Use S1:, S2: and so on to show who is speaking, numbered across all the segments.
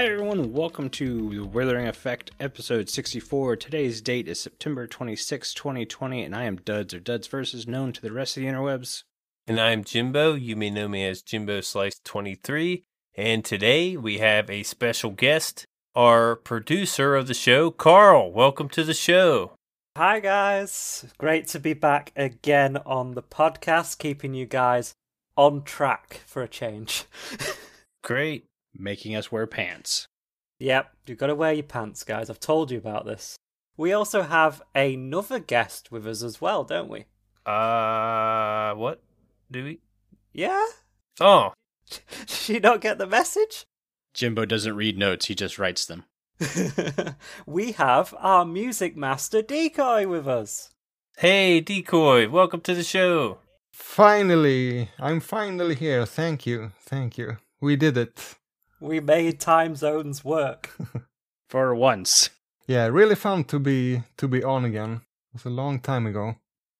S1: Hey everyone, welcome to the Withering Effect episode 64. Today's date is September 26, 2020, and I am Duds or Duds Versus, known to the rest of the interwebs.
S2: And I'm Jimbo. You may know me as Jimbo Slice 23. And today we have a special guest, our producer of the show, Carl. Welcome to the show.
S3: Hi, guys. Great to be back again on the podcast, keeping you guys on track for a change.
S2: Great.
S1: Making us wear pants.
S3: yep, you've got to wear your pants, guys. I've told you about this. We also have another guest with us as well, don't we?
S2: Uh, what do we?
S3: Yeah?
S2: Oh,
S3: Did you not get the message?
S1: Jimbo doesn't read notes, he just writes them.
S3: we have our music master DiiKoj with us.
S2: hey, DiiKoj. Welcome to the show.
S4: Finally, I'm finally here. Thank you. Thank you. We did it.
S3: We made time zones work.
S1: For once.
S4: Yeah, really fun to be to be on again. It was a long time ago.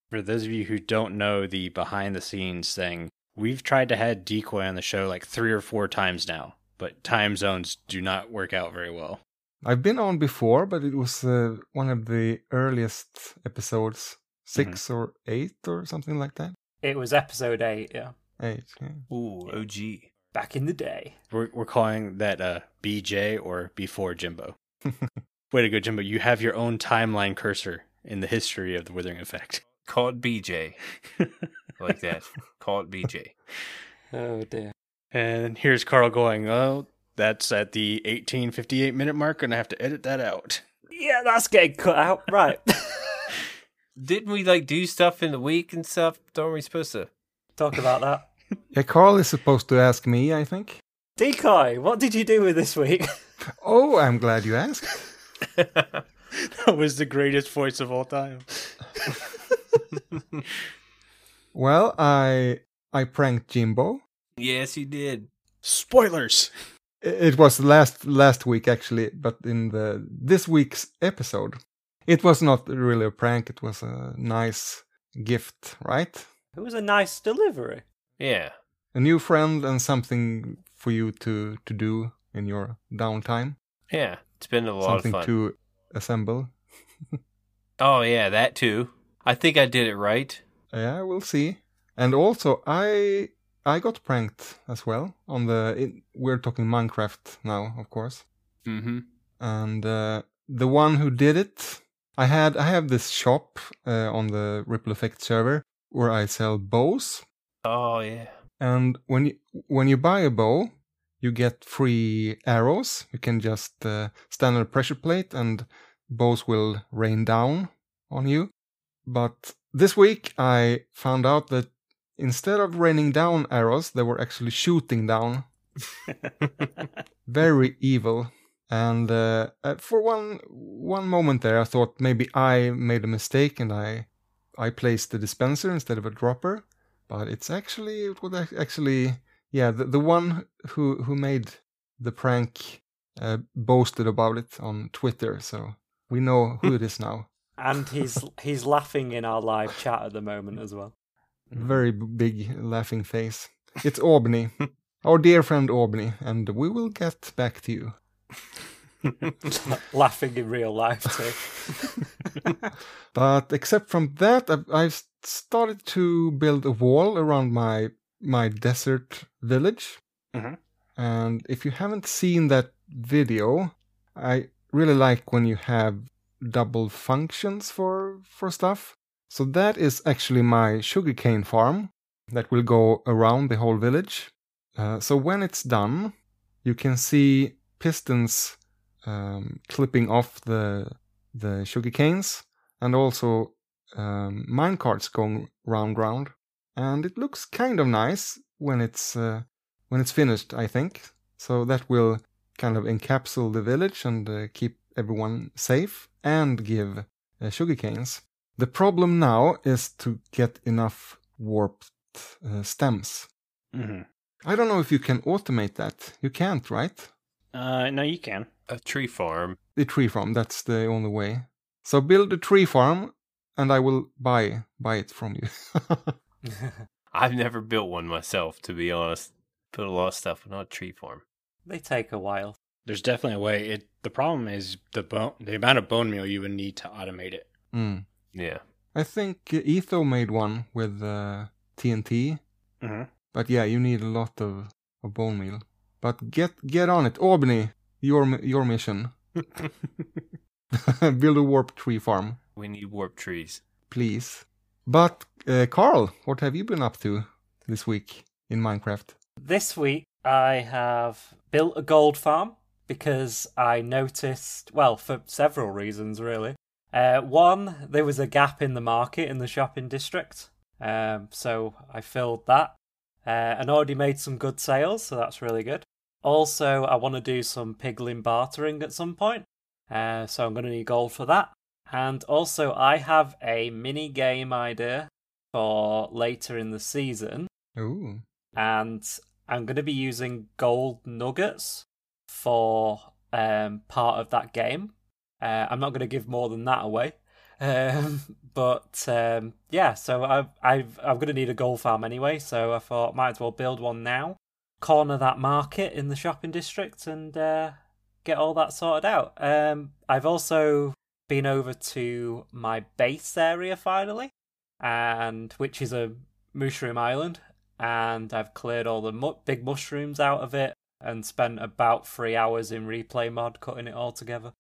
S1: For those of you who don't know the behind the scenes thing, we've tried to have DiiKoj on the show like three or four times now, but time zones do not work out very well.
S4: I've been on before, but it was uh, one of the earliest episodes, 6 or eight or something like that.
S3: It was episode 8, yeah.
S4: Eight. Yeah.
S2: Ooh, OG.
S3: Back in the day.
S1: We're, we're calling that uh, BJ or before Jimbo. Way to go, Jimbo. You have your own timeline cursor in the history of the Withering Effect.
S2: Call it BJ. like that. Call it BJ.
S3: Oh dear.
S1: And here's Carl going, oh, that's at the 1858 minute mark, and I have to edit that out.
S3: Yeah, that's getting cut out. Right.
S2: Didn't we like do stuff in the week and stuff? Don't we supposed to?
S3: Talk about that.
S4: Yeah, Carl is supposed to ask me, I think.
S3: DiiKoj, what did you do with this week?
S4: Oh, I'm glad you asked.
S1: That was the greatest voice of all time.
S4: Well, I I pranked Jimbo.
S2: yes, you did.
S1: Spoilers!
S4: It was last last week actually, but in the this week's episode, it was not really a prank. It was a nice gift, right?
S3: It was a nice delivery.
S2: Yeah.
S4: A new friend and something for you to to do in your downtime.
S2: Yeah. It's been a lot
S4: something
S2: of fun.
S4: to assemble.
S2: Oh, yeah, that too. I think I did it right.
S4: Yeah, we'll see. And also, I I got pranked as well on the. It, we're talking Minecraft now, of course.
S2: Mm hmm.
S4: And uh, the one who did it, I had I have this shop uh, on the Ripple Effect server where I sell bows.
S2: Oh, yeah.
S4: And when you when you buy a bow, you get free arrows. You can just uh, stand on a pressure plate, and bows will rain down on you. But this week, I found out that instead of raining down arrows, they were actually shooting down. Very evil. And uh, uh, for one one moment there, I thought maybe I made a mistake and I I placed the dispenser instead of a dropper but it's actually it was actually yeah the, the one who who made the prank uh, boasted about it on Twitter, so we know who it is now.
S3: And he's he's laughing in our live chat at the moment as well.
S4: Very big laughing face. It's aubni, our dear friend aubni, and we will get back to you.
S3: laughing in real life too.
S4: But except from that, I've, I've started to build a wall around my my desert village.
S1: Mhm.
S4: And if you haven't seen that video, I really like when you have double functions for for stuff. So that is actually my sugarcane farm that will go around the whole village. Uh, so when it's done, you can see pistons um, clipping off the the sugar canes and also um, mine carts going round round and it looks kind of nice when it's uh, when it's finished i think so that will kind of encapsulate the village and uh, keep everyone safe and give uh, sugar canes the problem now is to get enough warped uh, stems
S1: hmm
S4: i don't know if you can automate that you can't right
S1: Uh, no, you can.
S2: A tree farm.
S4: the tree farm. That's the only way. So build a tree farm, and I will buy buy it from you.
S2: I've never built one myself, to be honest. Put a lot of stuff on a tree farm.
S3: they take a while.
S1: There's definitely a way. It the problem is the bone the amount of bone meal you would need to automate it.
S4: Mm.
S2: Yeah.
S4: I think Etho made one with uh, TNT,
S1: Mm-hmm.
S4: but yeah, you need a lot of, of bone meal. But get get on it, aubni. Your your mission. Build a warp tree farm,
S2: We need warp trees.
S4: please. But uh, Carl, what have you been up to this week in Minecraft?
S3: This week I have built a gold farm because I noticed, well, for several reasons really. Uh, one, there was a gap in the market in the shopping district, um, so I filled that uh, and already made some good sales, so that's really good. Also, I want to do some piglin bartering at some point, uh, so I'm going to need gold for that. And also, I have a mini game idea for later in the season
S4: Ooh.
S3: and I'm going to be using gold nuggets for um, part of that game. Uh, I'm not going to give more than that away, um, but um, yeah. So I've, I've I'm going to need a gold farm anyway. So I thought might as well build one now, corner that market in the shopping district, and uh, get all that sorted out. Um, I've also been over to my base area finally, and which is a mushroom island, and I've cleared all the mu- big mushrooms out of it and spent about three hours in replay mod cutting it all together.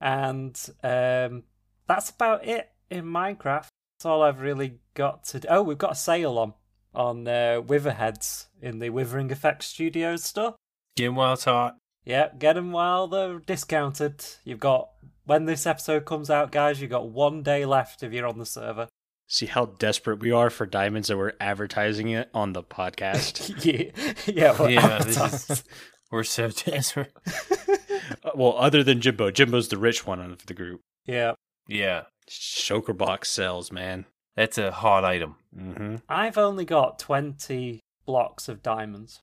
S3: And um, that's about it in Minecraft. That's all I've really got to do. Oh, we've got a sale on on uh, Witherheads in the Withering Effects Studios store.
S2: Get 'em while it's hot.
S3: Yeah, get them while they're discounted. You've got when this episode comes out, guys. You've got one day left if you're on the server.
S1: See how desperate we are for diamonds that we're advertising it on the podcast.
S3: yeah, yeah, well,
S2: Yeah, this is- We're so desperate.
S1: Uh, well, other than Jimbo, Jimbo's the rich one of the group.
S3: yeah.
S2: Yeah.
S1: Shulker box sells, man.
S2: That's a hot item.
S1: Mm-hmm.
S3: I've only got 20 blocks of diamonds.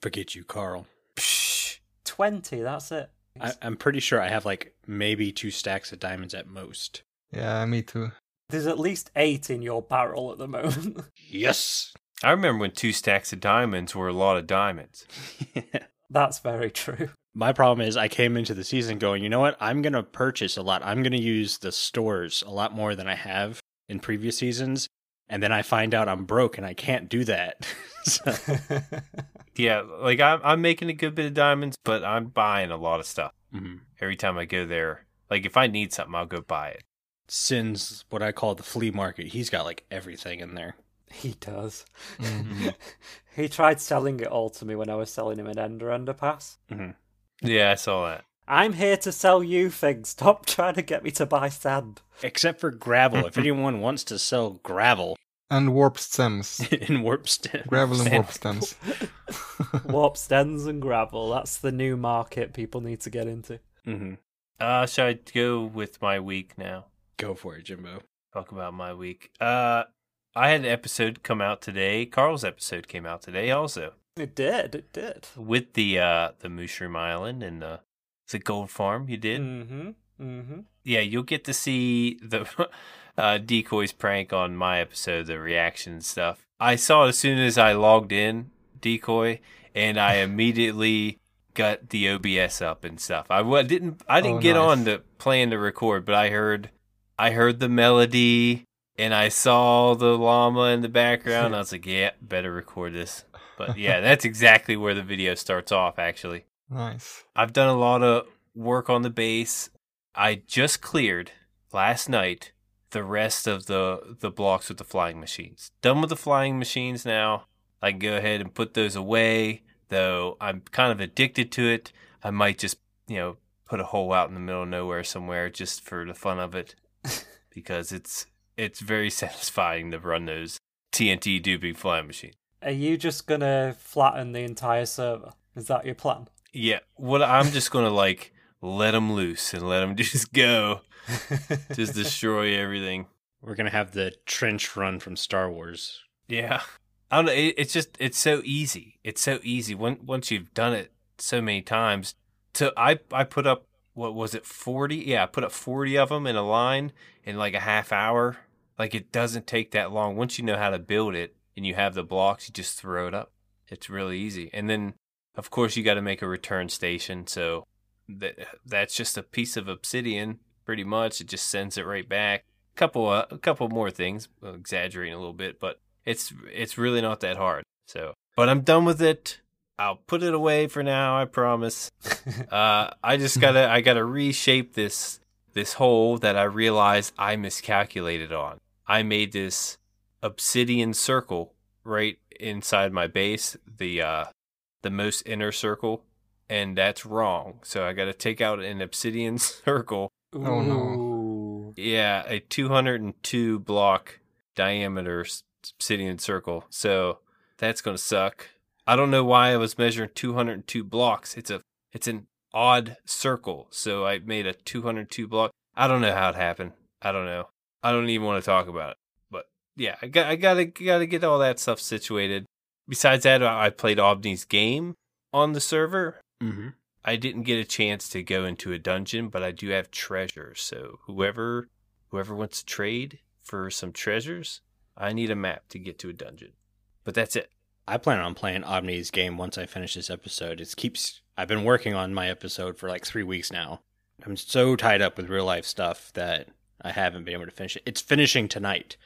S1: Forget you, Carl.
S2: Psh.
S3: 20, that's it.
S1: I, I'm pretty sure I have like maybe two stacks of diamonds at most.
S4: Yeah, me too.
S3: There's at least eight in your barrel at the moment.
S1: Yes.
S2: I remember when two stacks of diamonds were a lot of diamonds.
S3: that's very true.
S1: My problem is I came into the season going, you know what? I'm going to purchase a lot. I'm going to use the stores a lot more than I have in previous seasons. And then I find out I'm broke and I can't do that. so,
S2: Yeah, like I'm, I'm making a good bit of diamonds, but I'm buying a lot of stuff
S1: mhm.
S2: every time I go there. Like if I need something, I'll go buy it.
S1: Sin's what I call the flea market. He's got like everything in there.
S3: he does.
S4: Mhm.
S3: he tried selling it all to me when I was selling him an Ender Underpass.
S2: Yeah, I saw that.
S3: I'm here to sell you things. Stop trying to get me to buy sand.
S1: Except for gravel. if anyone wants to sell gravel
S4: And warp stems.
S1: in warp stems.
S4: Gravel and
S2: And-
S4: warp stems.
S3: Warp stems and gravel. That's the new market people need to get into.
S1: Mm-hmm.
S2: Uh, shall I go with my week now?
S1: go for it, Jimbo.
S2: Talk about my week. Uh, I had an episode come out today. Carl's episode came out today also
S3: It did. It did.
S2: with the uh the Mushroom Island and the the gold farm. You did.
S3: Mm-hmm. Mm-hmm.
S2: yeah, you'll get to see the uh, DiiKoj's prank on my episode, the reaction stuff. I saw it as soon as I logged in, DiiKoj, and I immediately got the OBS up and stuff. I didn't, I didn't
S4: Oh,
S2: get
S4: nice.
S2: on to plan to record, but I heard, I heard the melody and I saw the llama in the background. I was like, yeah, better record this. But yeah, that's exactly where the video starts off. Actually.
S4: Nice.
S2: I've done a lot of work on the base. I just cleared last night the rest of the the blocks with the flying machines. Done with the flying machines now. I can go ahead and put those away, though I'm kind of addicted to it. I might just, you know, put a hole out in the middle of nowhere somewhere just for the fun of it because it's it's very satisfying to run those TNT duping flying machines.
S3: Are you just gonna flatten the entire server? Is that your plan?
S2: Yeah, what I'm just gonna like let them loose and let them just go, just destroy everything.
S1: We're gonna have the trench run from Star Wars.
S2: Yeah, I don't know. It, it's just it's so easy. It's so easy when once you've done it so many times. To I I put up what was it forty? Yeah, I put up forty of them in a line in like a half hour. Like it doesn't take that long once you know how to build it and you have the blocks. You just throw it up. It's really easy. And then of course you got to make a return station. So that that's just a piece of obsidian, pretty much. It just sends it right back. Couple uh, a couple more things, exaggerating a little bit, but it's it's really not that hard. So, but I'm done with it. I'll put it away for now. I promise. uh, I just gotta I gotta reshape this this hole that I realized I miscalculated on. I made this obsidian circle right inside my base, the uh, the most inner circle, and that's wrong. So I got to take out an obsidian circle.
S4: Oh, no.
S2: Yeah, a 202 block diameter obsidian circle. So that's gonna suck. I don't know why I was measuring 202 blocks. It's a it's an odd circle, so I made a 202 block. I don't know how it happened. I don't know. I don't even want to talk about it. But yeah, I got I gotta gotta get all that stuff situated. Besides that, I I played aubni's game on the server.
S1: Mm-hmm.
S2: I didn't get a chance to go into a dungeon, but I do have treasures. So whoever whoever wants to trade for some treasures, I need a map to get to a dungeon. But that's it.
S1: I plan on playing aubni's game once I finish this episode. It keeps I've been working on my episode for like three weeks now. I'm so tied up with real life stuff that I haven't been able to finish it. It's finishing tonight.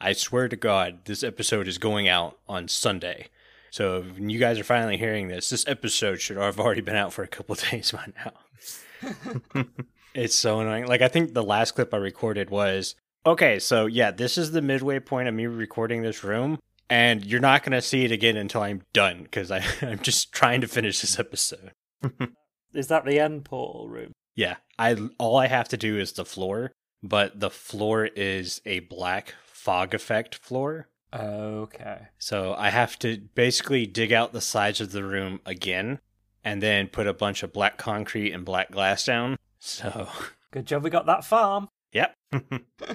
S1: I swear to God, this episode is going out on Sunday. So when you guys are finally hearing this, this episode should have already been out for a couple days by now. it's so annoying. Like I think the last clip I recorded was okay. So yeah, this is the midway point of me recording this room, and you're not gonna see it again until I'm done because I'm just trying to finish this episode.
S3: Is that the end portal room?
S1: Yeah, I all I have to do is the floor, but the floor is a black fog effect floor.
S3: Okay.
S1: So I have to basically dig out the sides of the room again and then put a bunch of black concrete and black glass down. So,
S3: Good job we got that farm.
S1: yep.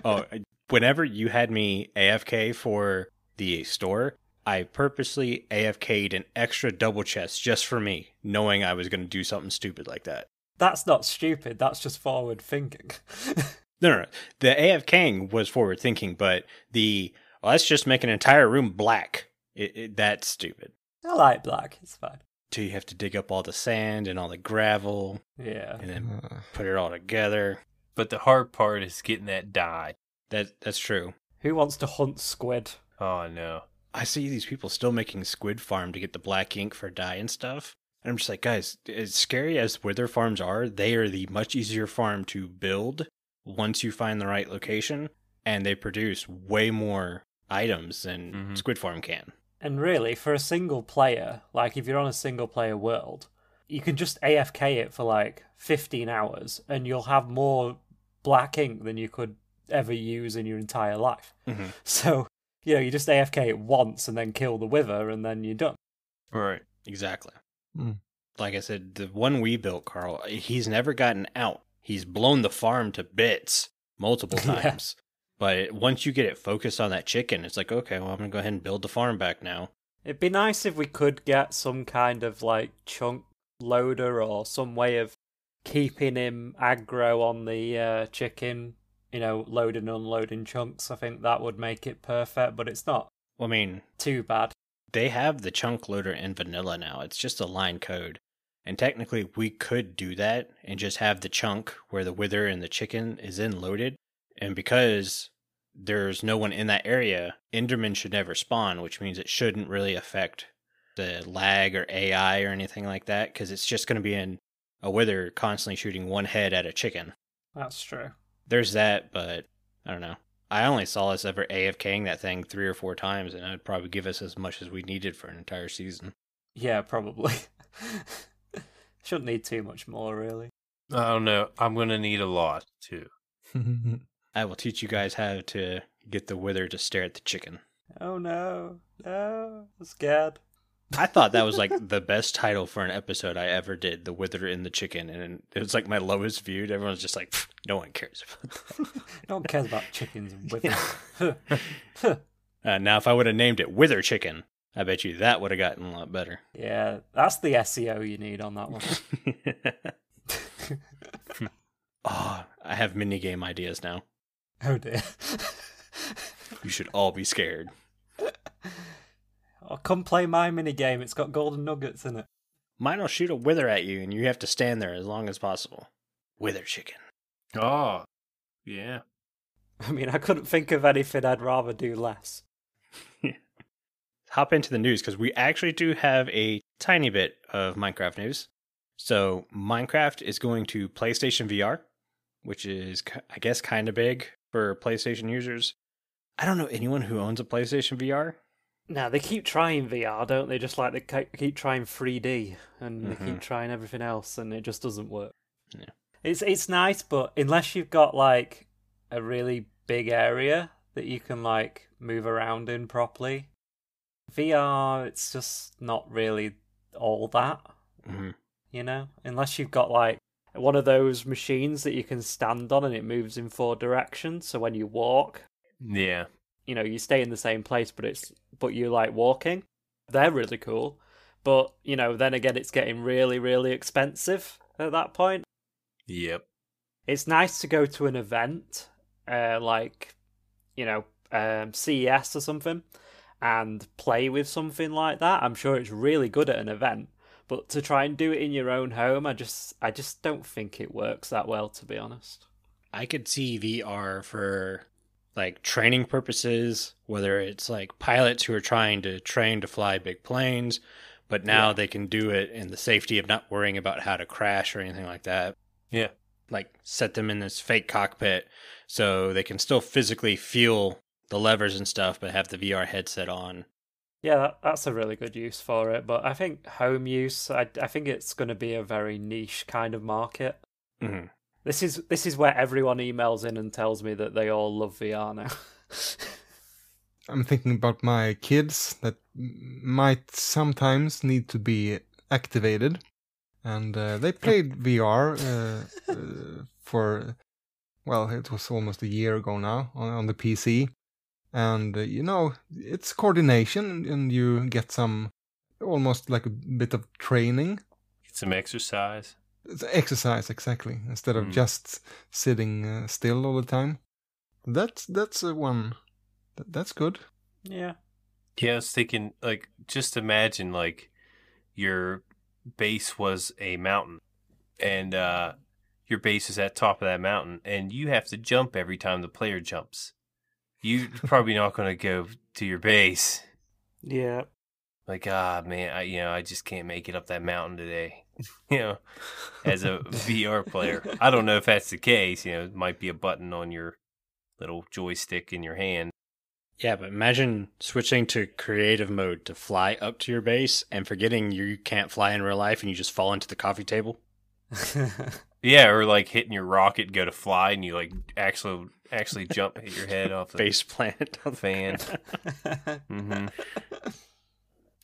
S1: oh, whenever you had me AFK for the store, I purposely AFK'd an extra double chest just for me, knowing I was going to do something stupid like that.
S3: That's not stupid. That's just forward thinking.
S1: No, no, no. The AFKing was forward thinking, but the well, let's just make an entire room black. It, it, that's stupid.
S3: I like black. It's fine.
S1: So you have to dig up all the sand and all the gravel
S3: Yeah.
S1: and then
S4: Uh,
S1: put it all together.
S2: But the hard part is getting that dye.
S1: That that's true.
S3: Who wants to hunt squid?
S2: Oh no.
S1: I see these people still making squid farm to get the black ink for dye and stuff. And I'm just like, guys, as scary as wither farms are, they are the much easier farm to build once you find the right location, and they produce way more items than
S2: Mhm.
S1: squid farm can.
S3: And really, for a single player, like if you're on a single player world, you can just AFK it for like 15 hours and you'll have more black ink than you could ever use in your entire life.
S1: Mhm.
S3: So, you know, you just AFK it once and then kill the wither and then you're done.
S2: Right.
S1: Exactly.
S4: Mm.
S1: Like I said, the one we built, Carl, he's never gotten out. He's blown the farm to bits multiple
S3: Yeah.
S1: times. But once you get it focused on that chicken, it's like, okay, well, I'm going to go ahead and build the farm back now.
S3: It'd be nice if we could get some kind of like chunk loader or some way of keeping him aggro on the uh, chicken, you know, loading and unloading chunks. I think that would make it perfect, but it's not
S1: Well, I mean,
S3: too bad.
S1: they have the chunk loader in vanilla now. It's just a line code. And technically, we could do that and just have the chunk where the wither and the chicken is in loaded. And because there's no one in that area, Enderman should never spawn, which means it shouldn't really affect the lag or AI or anything like that, because it's just going to be in a wither constantly shooting one head at a chicken.
S3: That's true.
S1: There's that, but I don't know. I only saw us ever AFKing that thing three or four times, and it'd probably give us as much as we needed for an entire season.
S3: Yeah, probably. Shouldn't need too much more, really.
S2: I don't know. I'm gonna need a lot too.
S1: I will teach you guys how to get the wither to stare at the chicken.
S3: Oh no, no, I'm scared.
S1: I thought that was like the best title for an episode I ever did, The Wither in the Chicken, and it was like my lowest viewed. Everyone's just like, no one cares about
S3: no one cares about chickens and withers.
S1: Uh, now, if I would have named it Wither Chicken, I bet you that would have gotten a lot better.
S3: yeah, that's the SEO you need on that one.
S1: oh, I have minigame ideas now.
S3: Oh dear.
S1: You should all be scared.
S3: oh, come play my mini game. It's got golden nuggets in it.
S1: mine will shoot a wither at you, and you have to stand there as long as possible. Wither chicken.
S2: Oh, yeah.
S3: I mean, I couldn't think of anything I'd rather do less.
S1: Hop into the news because we actually do have a tiny bit of Minecraft news. So, Minecraft is going to PlayStation VR, which is, I guess, kind of big for PlayStation users. I don't know anyone who owns a PlayStation VR.
S3: Now they keep trying VR, don't they? Just like they keep trying 3D and they
S1: Mhm.
S3: keep trying everything else, and it just doesn't work.
S1: Yeah.
S3: It's it's nice, but unless you've got like a really big area that you can like move around in properly, VR it's just not really all that.
S1: Mm-hmm.
S3: You know, unless you've got like one of those machines that you can stand on and it moves in four directions. So when you walk,
S2: Yeah.
S3: you know you stay in the same place but it's but you like walking they're really cool but you know then again it's getting really really expensive at that point
S2: Yep.
S3: it's nice to go to an event uh like you know um CES or something and play with something like that i'm sure it's really good at an event but to try and do it in your own home i just i just don't think it works that well to be honest
S1: I could see VR for like training purposes, whether it's like pilots who are trying to train to fly big planes, but now
S3: Yeah.
S1: they can do it in the safety of not worrying about how to crash or anything like that.
S2: Yeah.
S1: Like set them in this fake cockpit so they can still physically feel the levers and stuff, but have the VR headset on.
S3: Yeah, that, that's a really good use for it. But I think home use, I, I think it's going to be a very niche kind of market.
S1: hmm
S3: This is this is where everyone emails in and tells me that they all love VR now.
S4: I'm thinking about my kids that might sometimes need to be activated, and uh, they played VR uh, uh, for well, it was almost a year ago now on, on the PC, and uh, you know it's coordination, and you get some almost like a bit of training.
S2: Get some exercise.
S4: It's exercise exactly instead of
S2: Mm.
S4: just sitting uh, still all the time. That's that's uh, one. That, that's good.
S3: yeah.
S2: Yeah, I was thinking, like, just imagine, like, your base was a mountain, and uh, your base is at top of that mountain, and you have to jump every time the player jumps. You're probably not going to go to your base.
S3: Yeah.
S2: Like, ah, man, I, you know, I just can't make it up that mountain today. you know, as a VR player, I don't know if that's the case. You know, it might be a button on your little joystick in your hand.
S1: Yeah, but imagine switching to creative mode to fly up to your base and forgetting you can't fly in real life and you just fall into the coffee table.
S2: Yeah, or like hitting your rocket, go to fly, and you like actually actually jump, hit your head off the
S1: Face plant. on the
S2: fan. hmm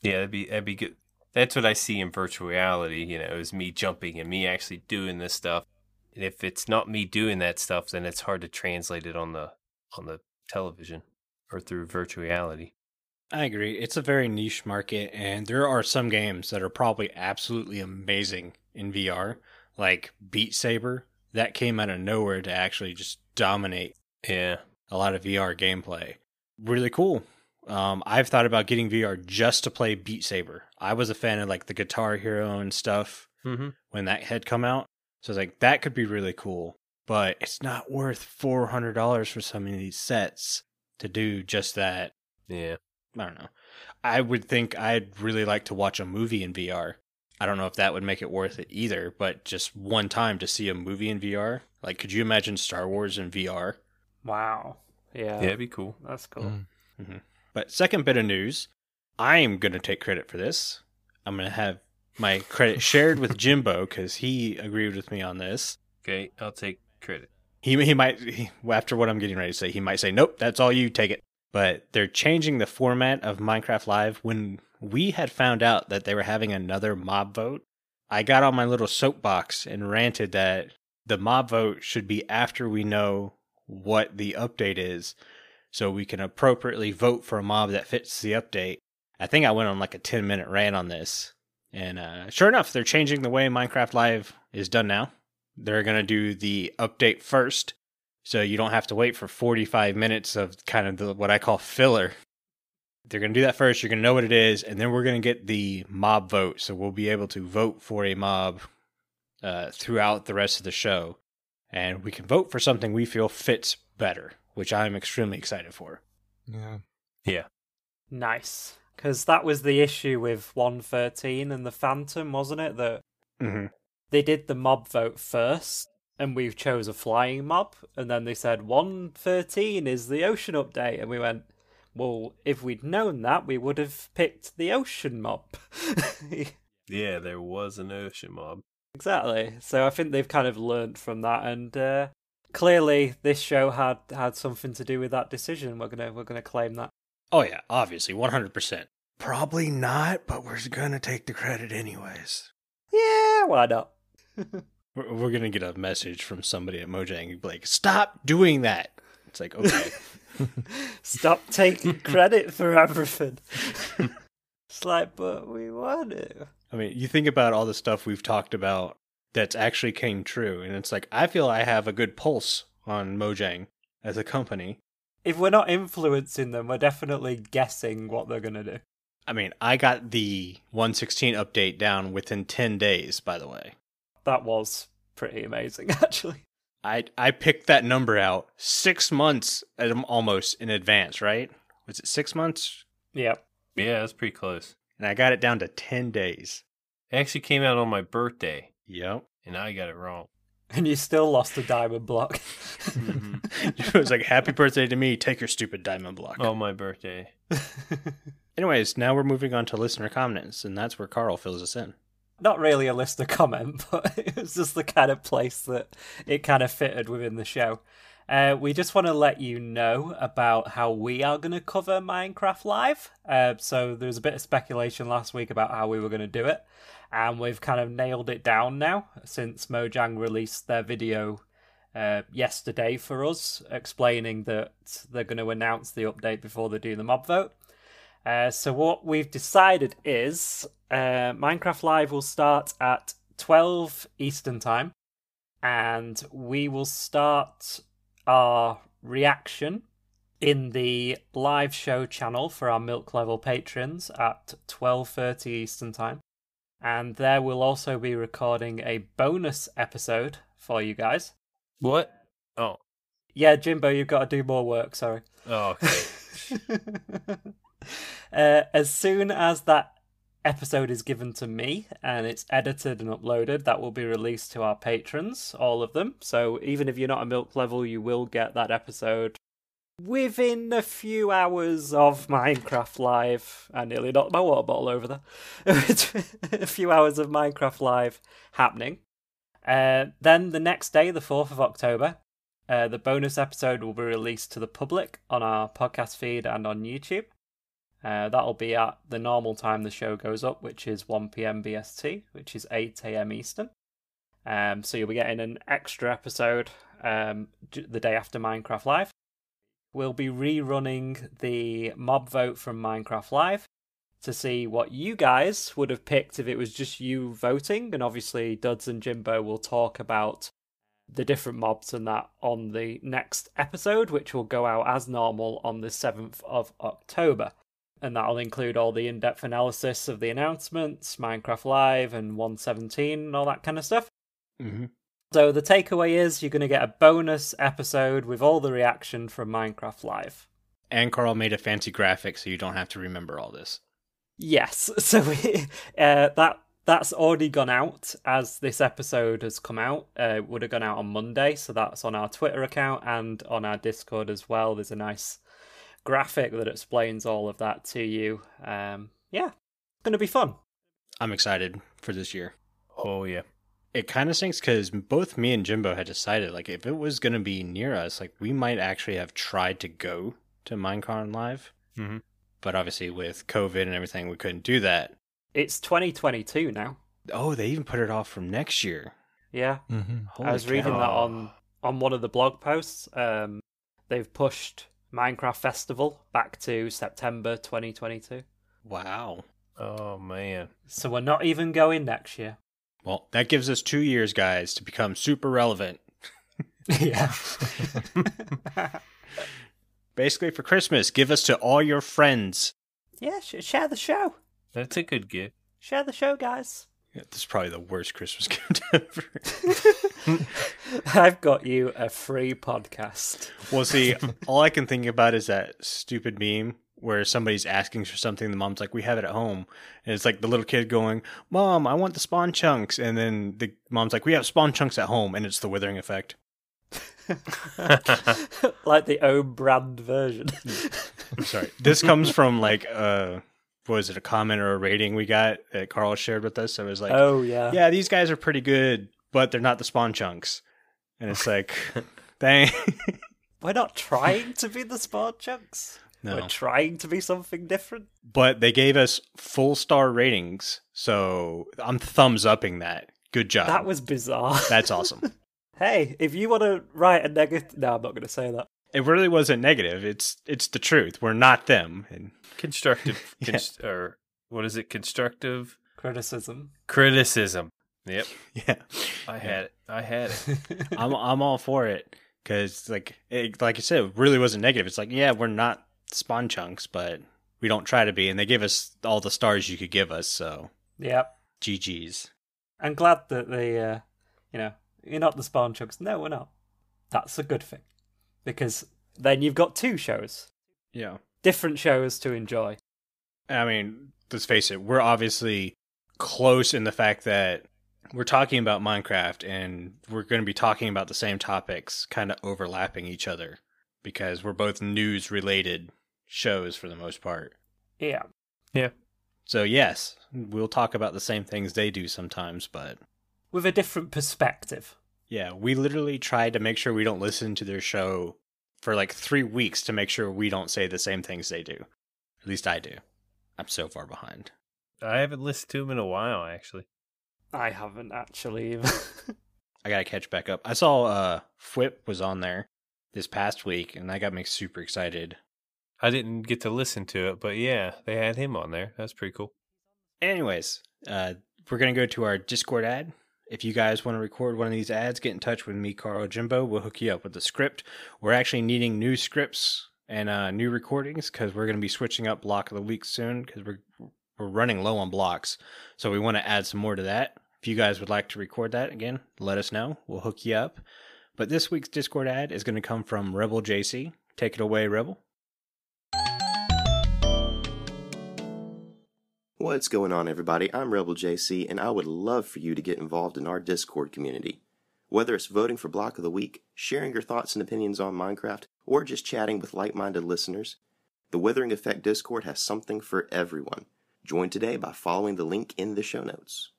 S2: Yeah, that'd be that'd be good. That's what I see in virtual reality. You know, is me jumping and me actually doing this stuff. And if it's not me doing that stuff, then it's hard to translate it on the on the television or through virtual reality.
S1: I agree. It's a very niche market, and there are some games that are probably absolutely amazing in VR, like Beat Saber. That came out of nowhere to actually just dominate
S2: Yeah,
S1: a lot of VR gameplay. Really cool. Um, I've thought about getting VR just to play Beat Saber. I was a fan of like the Guitar Hero and stuff
S2: mm-hmm.
S1: when that had come out. So I was like, that could be really cool. But it's not worth four hundred dollars for some of these sets to do just that.
S2: yeah,
S1: I don't know. I would think I'd really like to watch a movie in VR. I don't know if that would make it worth it either, but just one time to see a movie in VR. Like, could you imagine Star Wars in VR?
S3: Wow.
S2: yeah,
S3: Yeah.
S2: it'd be cool.
S3: That's cool.
S4: Mm.
S1: But second bit of news, I am going to take credit for this. I'm going to have my credit shared with Jimbo because he agreed with me on this.
S2: Okay, I'll take credit.
S1: He he might he, after what I'm getting ready to say, he might say, "Nope, that's all you. Take it." But they're changing the format of Minecraft Live. When we had found out that they were having another mob vote, I got on my little soapbox and ranted that the mob vote should be after we know what the update is, so we can appropriately vote for a mob that fits the update. I think I went on like a 10 minute rant on this. And uh, sure enough, they're changing the way Minecraft Live is done now. They're going to do the update first, so you don't have to wait for 45 minutes of kind of the, what I call filler. they're going to do that first. You're going to know what it is, and then we're going to get the mob vote. So we'll be able to vote for a mob uh, throughout the rest of the show, and we can vote for something we feel fits better, which I'm extremely excited for.
S4: Yeah.
S2: Yeah.
S3: Nice. Because that was the issue with 113 and the Phantom, wasn't it? That
S1: Mm-hmm.
S3: they did the mob vote first, and we chose a flying mob, and then they said 113 is the ocean update, and we went, well, if we'd known that, we would have picked the ocean mob.
S2: Yeah, there was an ocean mob.
S3: Exactly. So I think they've kind of learnt from that, and uh, clearly this show had had something to do with that decision. We're gonna we're gonna claim that.
S1: Oh yeah, obviously, 100%. Probably not, but we're going to take the credit anyways.
S3: Yeah, why not?
S1: We're, we're going to get a message from somebody at Mojang and be like, stop doing that. It's like, okay.
S3: Stop taking credit for everything. it's like, but we want to.
S1: I mean, you think about all the stuff we've talked about that's actually came true, and it's like, I feel I have a good pulse on Mojang as a company.
S3: If we're not influencing them, we're definitely guessing what they're gonna do.
S1: I mean, I got the 116 update down within 10 days, by the way.
S3: That was pretty amazing, actually.
S1: I I picked that number out six months almost in advance, right? Was it six months?
S3: Yep.
S2: Yeah, that's pretty close.
S1: And I got it down to 10 days.
S2: It actually came out on my birthday,
S1: Yep.
S2: and I got it wrong.
S3: And you still lost a diamond block. Mm-hmm.
S1: it was like, happy birthday to me. Take your stupid diamond block.
S2: on my birthday.
S1: Anyways, now we're moving on to listener comments, and that's where Carl fills us in.
S3: not really a listener comment, but it was just the kind of place that it kind of fitted within the show. Uh, we just want to let you know about how we are going to cover Minecraft Live. Uh, so there was a bit of speculation last week about how we were going to do it, and we've kind of nailed it down now since Mojang released their video uh, yesterday for us, explaining that they're going to announce the update before they do the mob vote. Uh, so what we've decided is uh, Minecraft Live will start at 12 Eastern Time, and we will start our reaction in the live show channel for our milk level patrons at 12:30 Eastern Time. And there we'll also be recording a bonus episode for you guys.
S2: What? Oh.
S3: Yeah, Jimbo, you've got to do more work, sorry.
S2: Oh, okay.
S3: uh, as soon as that episode is given to me and it's edited and uploaded, that will be released to our patrons, all of them. So even if you're not a milk level, you will get that episode within a few hours of Minecraft Live. I nearly knocked my water bottle over there. a few hours of Minecraft Live happening. Uh, then the next day, the 4th of October, uh, the bonus episode will be released to the public on our podcast feed and on YouTube. Uh, that'll be at the normal time the show goes up, which is 1 p.m. BST, which is 8 a.m. Eastern. Um, so you'll be getting an extra episode um, the day after Minecraft Live. We'll be rerunning the mob vote from Minecraft Live to see what you guys would have picked if it was just you voting. And obviously, Duds and Jimbo will talk about the different mobs and that on the next episode, which will go out as normal on the 7th of October. And that'll include all the in depth analysis of the announcements, Minecraft Live, and 117, and all that kind of stuff.
S1: Mm-hmm.
S3: So the takeaway is you're going to get a bonus episode with all the reaction from Minecraft Live.
S1: And Carl made a fancy graphic, so you don't have to remember all this.
S3: Yes, so we, uh, that that's already gone out as this episode has come out. Uh, it would have gone out on Monday, so that's on our Twitter account and on our Discord as well. There's a nice graphic that explains all of that to you. Um, yeah, it's going to be fun.
S1: I'm excited for this year.
S2: Oh, yeah.
S1: It kind of stinks because both me and Jimbo had decided, like, if it was going to be near us, like, we might actually have tried to go to Minecon Live.
S2: Mhm.
S1: But obviously, with COVID and everything, we couldn't do that.
S3: It's 2022 now.
S1: Oh, they even put it off from next year.
S3: Yeah,
S4: Mm-hmm.
S3: I was reading that on on one of the blog posts. Um, they've pushed Minecraft Festival back to September 2022.
S1: Wow.
S2: Oh, man.
S3: So we're not even going next year.
S1: Well, that gives us two years, guys, to become super relevant.
S3: yeah.
S1: Basically, for Christmas, give us to all your friends
S3: Yeah, sh- share the show.
S2: That's a good gift.
S3: Share the show, guys.
S1: Yeah, this is probably the worst Christmas gift ever.
S3: I've got you a free podcast.
S1: well, see, all I can think about is that stupid meme where somebody's asking for something. The mom's like, "We have it at home," and it's like the little kid going, "Mom, I want the spawn chunks," and then the mom's like, "We have spawn chunks at home," and it's the withering effect.
S3: like the own brand version.
S1: I'm sorry. This comes from like uh what was it, a comment or a rating we got that Carl shared with us. I was like,
S3: oh yeah.
S1: yeah, these guys are pretty good, but they're not the spawn chunks. And it's like, dang.
S3: We're not trying to be the Spawn Chunks.
S1: No.
S3: We're trying to be something different.
S1: But they gave us full star ratings, so I'm thumbs upping that. Good job.
S3: That was bizarre.
S1: That's awesome.
S3: hey, if you want to write a negative, no, I'm not going to say that.
S1: It really wasn't negative. It's it's the truth. We're not them. And
S2: Constructive,
S1: Yeah.
S2: const- or what is it? Constructive
S3: Criticism.
S2: criticism. Yep,
S1: yeah,
S2: I had it. I had it.
S1: I'm I'm all for it because like it, like I said, it really wasn't negative. It's like yeah, we're not spawn chunks, but we don't try to be, and they gave us all the stars you could give us. So
S3: Yep.
S1: GG's.
S3: I'm glad that they, uh, you know, you're not the Spawn Chunks. No, we're not. That's a good thing. Because then you've got two shows,
S1: Yeah.
S3: different shows to enjoy.
S1: I mean, let's face it, we're obviously close in the fact that we're talking about Minecraft and we're going to be talking about the same topics, kind of overlapping each other because we're both news related shows for the most part.
S3: Yeah. Yeah.
S1: So, yes, we'll talk about the same things they do sometimes, but
S3: With a different perspective.
S1: Yeah, we literally tried to make sure we don't listen to their show for like three weeks to make sure we don't say the same things they do. At least I do. I'm so far behind.
S2: I haven't listened to him in a while, actually.
S3: I haven't actually.
S1: I gotta catch back up. I saw uh fWhip was on there this past week, and that got me super excited.
S2: I didn't get to listen to it, but yeah, they had him on there. That's pretty cool.
S1: Anyways, uh, we're gonna go to our Discord ad. If you guys want to record one of these ads, get in touch with me, Carl Jimbo. We'll hook you up with the script. We're actually needing new scripts and uh, new recordings because we're gonna be switching up block of the week soon because we're we're running low on blocks. So we want to add some more to that. If you guys would like to record that again, let us know. We'll hook you up. But this week's Discord ad is going to come from Rebel JC. Take it away, Rebel.
S5: What's going on, everybody? I'm Rebel JC, and I would love for you to get involved in our Discord community. Whether it's voting for Block of the Week, sharing your thoughts and opinions on Minecraft, or just chatting with like minded listeners, the Withering Effect Discord has something for everyone. Join today by following the link in the show notes.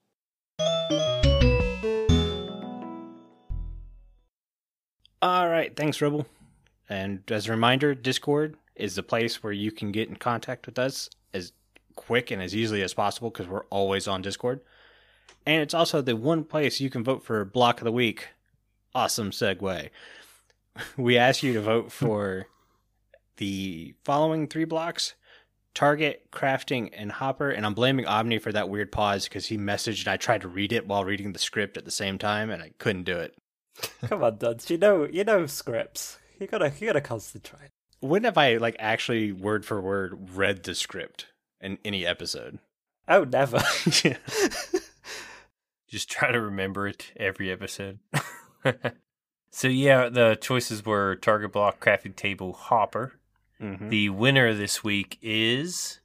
S1: All right, thanks, Rebel. And as a reminder, Discord is the place where you can get in contact with us quick and as easily as possible because we're always on Discord. And it's also the one place you can vote for Block of the Week. Awesome segue. We ask you to vote for the following three blocks Target, Crafting, and Hopper. And I'm blaming aubni for that weird pause because he messaged and I tried to read it while reading the script at the same time and I couldn't do it.
S3: Come on, Duds. You know, you know scripts. You gotta, you gotta concentrate.
S1: When have I like actually word for word read the script in any episode?
S3: Oh, never.
S1: yeah.
S2: Just try to remember it every episode. so yeah, the choices were target block, crafting table, hopper.
S1: Mhm.
S2: The winner this week is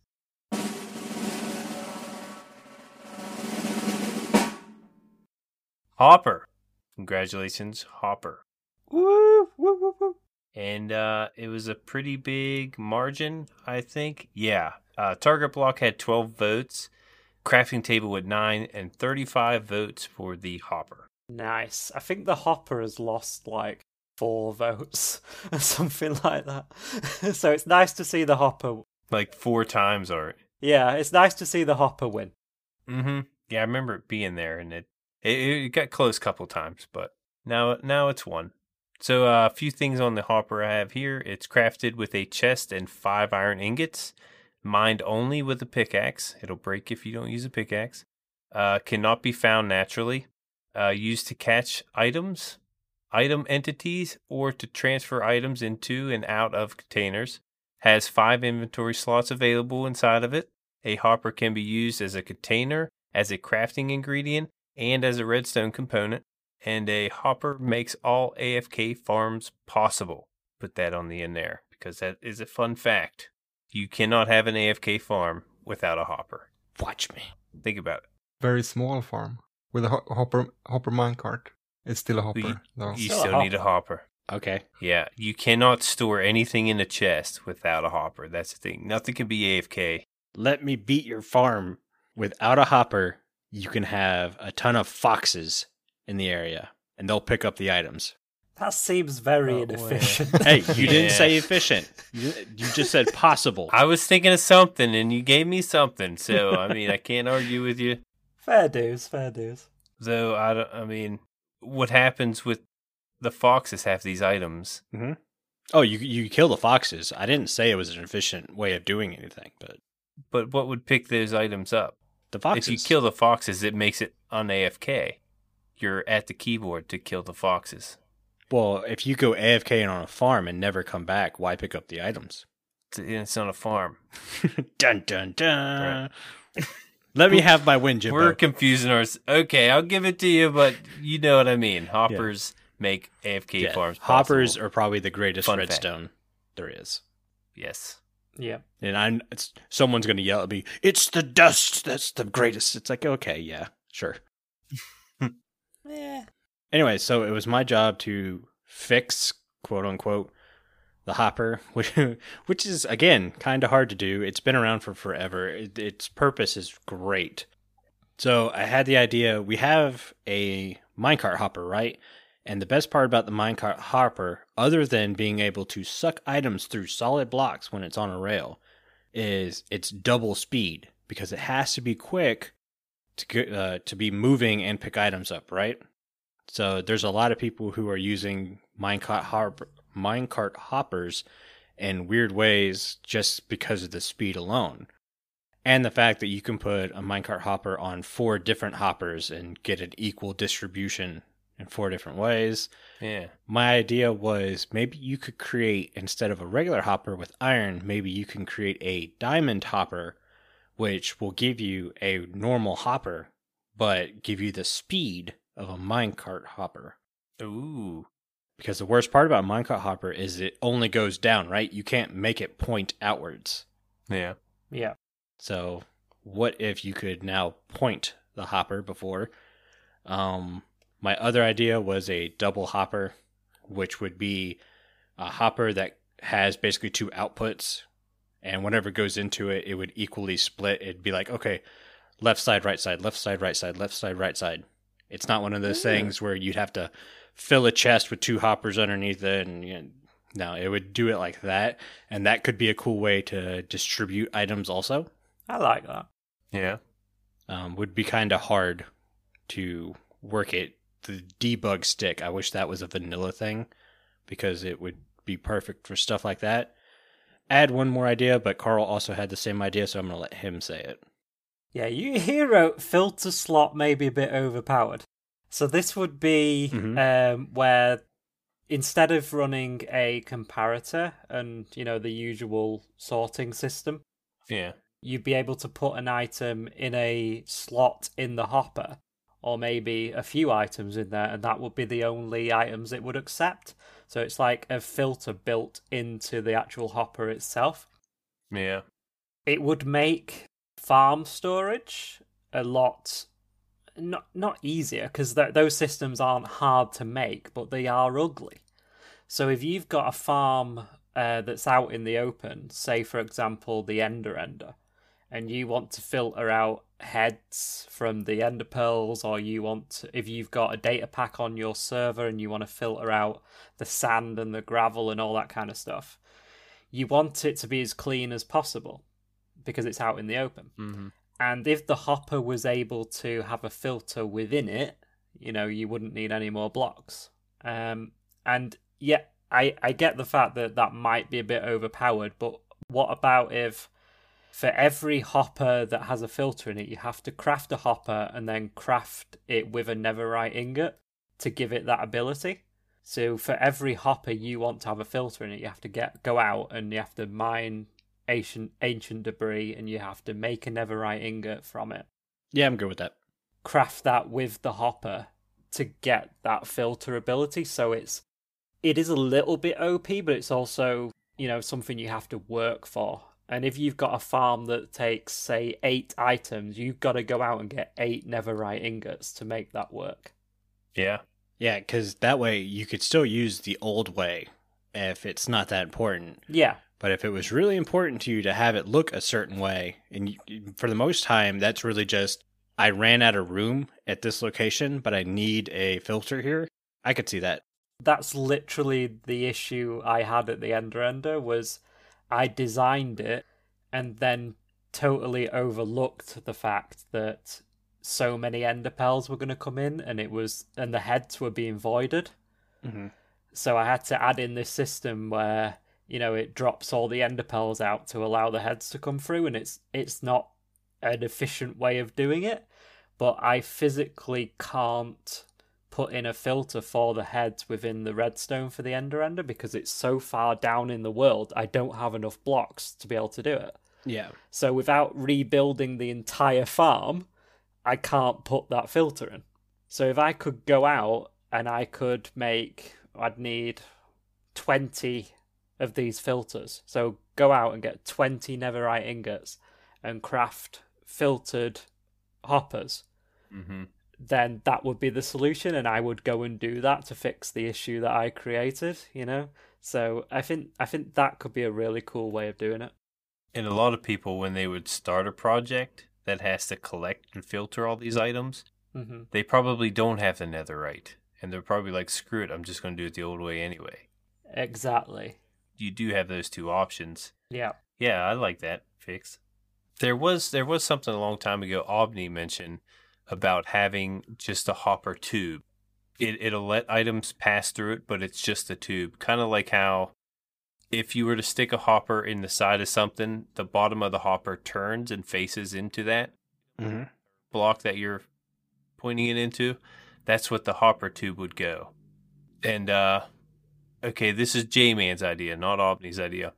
S2: Hopper. Congratulations, Hopper.
S3: woo, woo, woo, woo.
S2: And uh, it was a pretty big margin, I think. Yeah. Uh, Target Block had 12 votes, Crafting Table with 9, and 35 votes for the Hopper.
S3: Nice. I think the Hopper has lost like four votes or something like that. so it's nice to see the Hopper.
S2: Like four times already.
S3: Yeah, it's nice to see the Hopper win.
S2: Mm-hmm. Yeah, I remember it being there, and it it, it got close a couple times, but now now it's one. So uh, a few things on the hopper I have here. It's crafted with a chest and five iron ingots, mined only with a pickaxe. It'll break if you don't use a pickaxe. Uh, cannot be found naturally. Uh, used to catch items, item entities, or to transfer items into and out of containers. has five inventory slots available inside of it. A hopper can be used as a container, as a crafting ingredient, and as a redstone component. And a hopper makes all AFK farms possible. Put that on the end there because that is a fun fact. You cannot have an AFK farm without a hopper.
S1: Watch me.
S2: Think about it.
S4: Very small farm with a ho- hopper hopper minecart. It's still a hopper
S2: You-
S4: though.
S2: You
S3: Still a
S2: still need a hopper.
S1: Okay.
S2: Yeah, you cannot store anything in a chest without a hopper. That's the thing. Nothing can be AFK.
S1: Let me beat your farm. Without a hopper, you can have a ton of foxes in the area, and they'll pick up the items.
S3: That seems very
S2: Oh,
S3: inefficient.
S1: Hey, you didn't
S2: Yeah.
S1: say efficient. You, you just said possible.
S2: I was thinking of something and you gave me something. So, I mean, I can't argue with you.
S3: fair dues, fair dues.
S2: Though, I, don't, I mean, what happens with the foxes have these items? Mm-hmm.
S1: Oh, you you kill the foxes. I didn't say it was an efficient way of doing anything, but
S2: But what would pick those items up?
S1: the foxes.
S2: If you kill the foxes, it makes it un AFK. You're at the keyboard to kill the foxes.
S1: Well, if you go AFK on a farm and never come back, why pick up the items?
S2: It's- It's on a farm.
S1: dun dun dun. Let me have my win, Jimbo.
S2: We're confusing ours. Okay, I'll give it to you, but you know what I mean. Hoppers make AFK
S1: Yeah,
S2: farms.
S1: Hoppers
S2: possible.
S1: are probably the greatest
S2: Fun fact.
S1: redstone there is.
S2: yes.
S3: Yeah.
S1: And I'm it's someone's gonna yell at me, it's the dust that's the greatest. It's like, okay, yeah, sure.
S3: Yeah.
S1: Anyway, so it was my job to fix quote unquote the hopper, which which is again kind of hard to do. It's been around for forever. It, its purpose is great. So I had the idea. We have a minecart hopper, right? And the best part about the minecart hopper, other than being able to suck items through solid blocks when it's on a rail, is its double speed because it has to be quick to uh, to be moving and pick items up, right? So there's a lot of people who are using minecart minecart hoppers in weird ways just because of the speed alone. And the fact that you can put a minecart hopper on four different hoppers and get an equal distribution in four different ways.
S2: Yeah.
S1: My idea was maybe you could create, instead of a regular hopper with iron, maybe you can create a diamond hopper, which will give you a normal hopper, but give you the speed of a minecart hopper.
S2: Ooh.
S1: Because the worst part about minecart hopper is it only goes down, right? You can't make it point outwards.
S2: Yeah.
S3: Yeah.
S1: So what if you could now point the hopper before? Um, my other idea was a double hopper, which would be a hopper that has basically two outputs, and whatever goes into it, it would equally split. It'd be like, okay, left side, right side, left side, right side, left side, right side. It's not one of those things where you'd have to fill a chest with two hoppers underneath it, and you know, no, it would do it like that, and that could be a cool way to distribute items also
S3: I like that.
S2: Yeah.
S1: um, would be kind of hard to work it. The debug stick, I wish that was a vanilla thing because it would be perfect for stuff like that. Add one more idea, but Carl also had the same idea, so I'm going to let him say it.
S3: Yeah, you hero filter slot may be a bit overpowered. So this would be
S1: Mhm.
S3: um, where instead of running a comparator and you know the usual sorting system,
S2: Yeah.
S3: you'd be able to put an item in a slot in the hopper, or maybe a few items in there, and that would be the only items it would accept. So it's like a filter built into the actual hopper itself.
S2: Yeah.
S3: It would make farm storage a lot not not easier because th- those systems aren't hard to make, but they are ugly. So if you've got a farm uh, that's out in the open, say for example the Ender Ender, and you want to filter out heads from the Ender Pearls, or you want to, if you've got a data pack on your server and you want to filter out the sand and the gravel and all that kind of stuff, you want it to be as clean as possible because it's out in the open.
S2: Mm-hmm.
S3: And if the hopper was able to have a filter within it, you know, you wouldn't need any more blocks. Um, and yeah, I, I get the fact that that might be a bit overpowered, but what about if for every hopper that has a filter in it, you have to craft a hopper and then craft it with a netherite ingot to give it that ability? So for every hopper you want to have a filter in it, you have to get go out and you have to mine ancient ancient debris and you have to make a netherite ingot from it.
S1: Yeah, I'm good with that.
S3: Craft that with the hopper to get that filter ability. So it's it is a little bit OP, but it's also, you know, something you have to work for. And if you've got a farm that takes, say, eight items, you've got to go out and get eight netherite ingots to make that work.
S2: Yeah.
S1: Yeah, because that way you could still use the old way if it's not that important.
S3: Yeah,
S1: But if it was really important to you to have it look a certain way, and you, for the most time, that's really just I ran out of room at this location, but I need a filter here. I could see that.
S3: that's literally the issue I had at the Ender Ender was I designed it and then totally overlooked the fact that so many ender pearls were going to come in and it was and the heads were being voided.
S1: Mhm.
S3: So I had to add in this system where you know it drops all the ender pearls out to allow the heads to come through and it's it's not an efficient way of doing it, but I physically can't put in a filter for the heads within the redstone for the ender ender because it's so far down in the world I don't have enough blocks to be able to do it.
S1: Yeah.
S3: So without rebuilding the entire farm, I can't put that filter in. So if I could go out and I could make, I'd need 20 of these filters. So go out and get 20 netherite ingots and craft filtered hoppers.
S2: Mm-hmm.
S3: Then that would be the solution, and I would go and do that to fix the issue that I created. You know, so I think I think that could be a really cool way of doing it.
S2: And a lot of people, when they would start a project that has to collect and filter all these items,
S3: hmm
S2: they probably don't have the netherite. And they're probably like, screw it, I'm just going to do it the old way anyway.
S3: Exactly.
S2: You do have those two options.
S3: Yeah.
S2: Yeah, I like that fix. There was there was something a long time ago aubni mentioned about having just a hopper tube. It it'll let items pass through it, but it's just a tube. Kind of like how if you were to stick a hopper in the side of something, the bottom of the hopper turns and faces into that
S1: Mm-hmm.
S2: block that you're pointing it into. That's what the hopper tube would go. And uh okay, this is J Man's idea, not aubni's idea.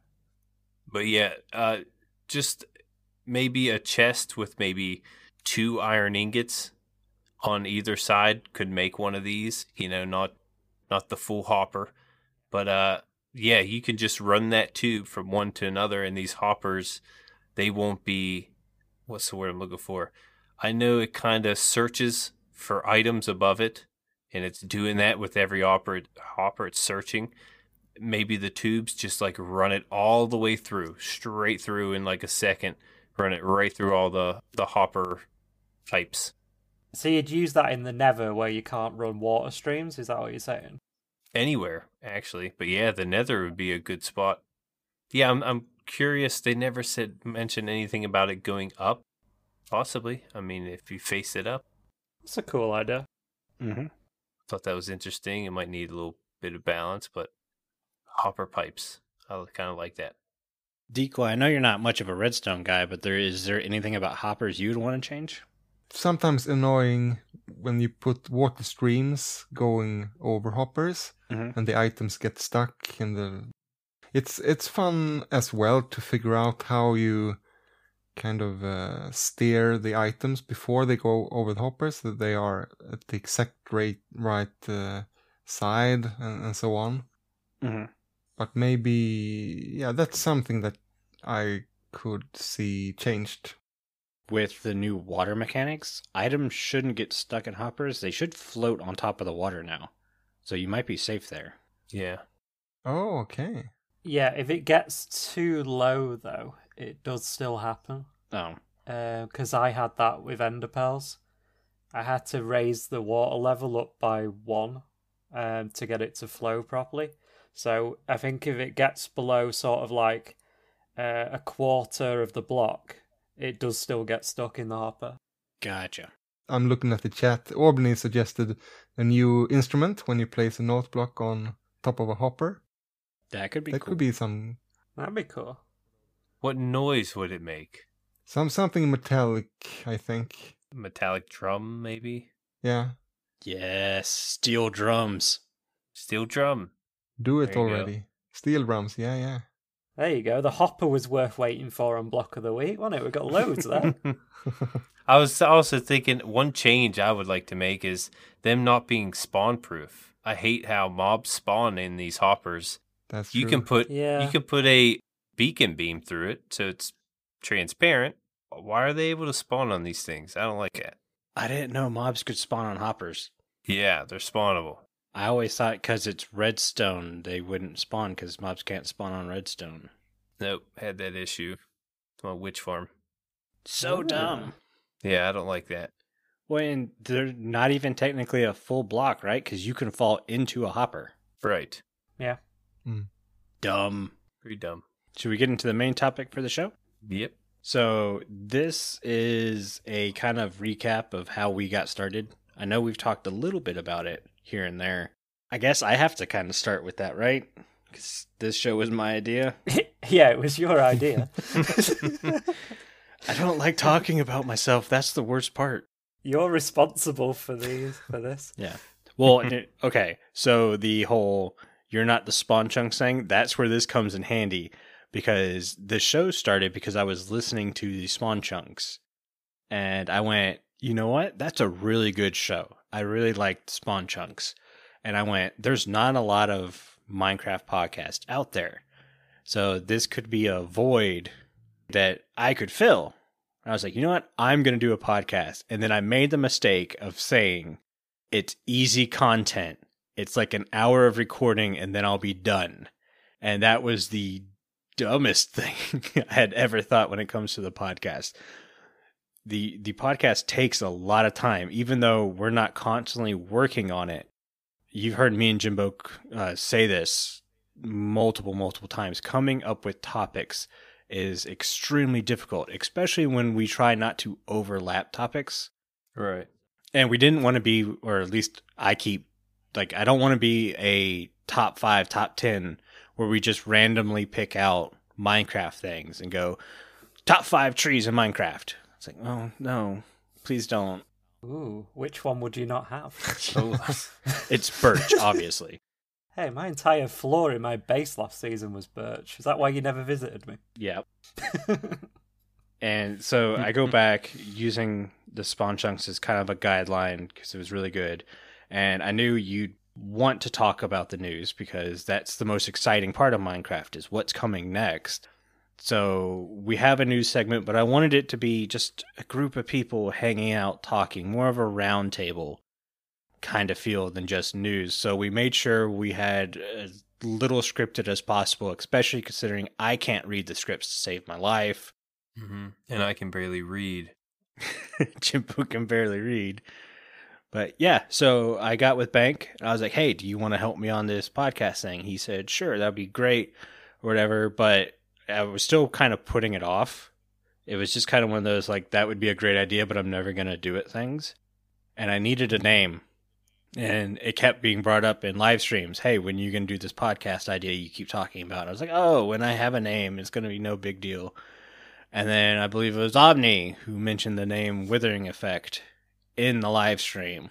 S2: But yeah, uh just maybe a chest with maybe two iron ingots on either side could make one of these, you know, not not the full hopper. But uh yeah, you can just run that tube from one to another and these hoppers they won't be what's the word I'm looking for? I know it kind of searches for items above it, and it's doing that with every hopper. Hopper, it's searching. Maybe the tubes just like run it all the way through, straight through in like a second. Run it right through all the the hopper types.
S3: So you'd use that in the Nether where you can't run water streams. Is that what you're saying?
S2: Anywhere actually, but yeah, the Nether would be a good spot. Yeah, I'm I'm curious. They never said mention anything about it going up. Possibly. I mean, if you face it up.
S3: It's a cool idea.
S1: Mm-hmm.
S2: Thought that was interesting. It might need a little bit of balance, but hopper pipes, I kind of like that.
S1: DiiKoj, I know you're not much of a redstone guy, but there is there anything about hoppers you'd want to change?
S4: Sometimes annoying when you put water streams going over hoppers
S1: Mhm.
S4: and the items get stuck in the. It's it's fun as well to figure out how you kind of uh, steer the items before they go over the hoppers that they are at the exact right right uh, side and, and so on.
S1: Mm-hmm.
S4: But maybe yeah, that's something that I could see changed.
S1: With the new water mechanics, items shouldn't get stuck in hoppers. They should float on top of the water now. So you might be safe there.
S2: Yeah.
S4: Oh, okay.
S3: Yeah, if it gets too low though, it does still happen.
S1: Oh.
S3: Because I had that with Ender Pearls. I had to raise the water level up by one um, to get it to flow properly. So I think if it gets below sort of like uh, a quarter of the block, it does still get stuck in the hopper.
S1: Gotcha.
S4: I'm looking at the chat. aubni suggested a new instrument when you place a note block on top of a hopper.
S1: That could be
S4: that
S1: cool.
S4: could be some
S3: That'd be cool.
S2: What noise would it make?
S4: some something metallic, I think.
S2: Metallic drum, maybe?
S4: Yeah.
S1: Yes, steel drums.
S2: Steel drum.
S4: Do it
S2: There you go.
S4: already. Steel drums, yeah, yeah.
S3: There you go. The hopper was worth waiting for on block of the week, wasn't it? We got loads there.
S2: I was also thinking one change I would like to make is them not being spawn proof. I hate how mobs spawn in these hoppers.
S4: That's
S2: You
S4: true.
S2: can put
S3: Yeah.
S2: you can put a beacon beam through it so it's transparent. Why are they able to spawn on these things? I don't like it.
S1: I didn't know mobs could spawn on hoppers.
S2: Yeah, they're spawnable.
S1: I always thought because it's redstone, they wouldn't spawn because mobs can't spawn on redstone.
S2: Nope, had that issue. It's my witch farm.
S1: So
S3: Ooh.
S1: dumb.
S2: Yeah, I don't like that.
S1: When they're not even technically a full block, right? Because you can fall into a hopper.
S2: Right. Yeah. Mm.
S1: Dumb.
S2: Pretty dumb.
S1: Should we get into the main topic for the show?
S2: Yep.
S1: So, this is a kind of recap of how we got started. I know we've talked a little bit about it here and there. I guess I have to kind of start with that, right? Because this show was my idea.
S3: yeah, it was your idea.
S1: I don't like talking about myself. That's the worst part.
S3: You're responsible for these for this. Yeah.
S1: Well, it- okay. So the whole you're not the spawn chunk thing, that's where this comes in handy because the show started because I was listening to the spawn chunks and I went, you know what? That's a really good show. I really liked spawn chunks. And I went, there's not a lot of Minecraft podcasts out there. So this could be a void that I could fill. And I was like, you know what? I'm going to do a podcast. And then I made the mistake of saying, it's easy content. It's like an hour of recording and then I'll be done. And that was the dumbest thing I had ever thought when it comes to the podcast. The the podcast takes a lot of time even though we're not constantly working on it. You've heard me and Jimbo uh, say this multiple multiple times. Coming up with topics is extremely difficult, especially when we try not to overlap topics
S2: Right.
S1: and we didn't want to be or at least i keep like i don't want to be a top five top ten where we just randomly pick out minecraft things and go top five trees in minecraft it's like oh no please don't
S3: Ooh, which one would you not have?
S2: Oh,
S1: it's birch obviously
S3: hey, my entire floor in my base last season was birch. Is that why you never visited me?
S1: yeah and so i go back using the spawn chunks as kind of a guideline because it was really good and i knew you'd want to talk about the news because that's the most exciting part of minecraft is what's coming next so we have a news segment but i wanted it to be just a group of people hanging out talking more of a roundtable kind of feel than just news so we made sure we had as little scripted as possible especially considering i can't read the scripts to save my life
S2: hmm And I can barely read.
S1: Jimbo can barely read. But yeah, so I got with Bank I was like, hey, do you want to help me on this podcast thing? He said, sure, that'd be great or whatever. But I was still kind of putting it off. It was just kind of one of those, like, that would be a great idea, but I'm never to do it things. And I needed a name. And it kept being brought up in live streams. Hey, when are you to do this podcast idea you keep talking about? I was like, oh, when I have a name, it's to be no big deal. And then I believe it was aubni who mentioned the name Withering Effect in the live stream.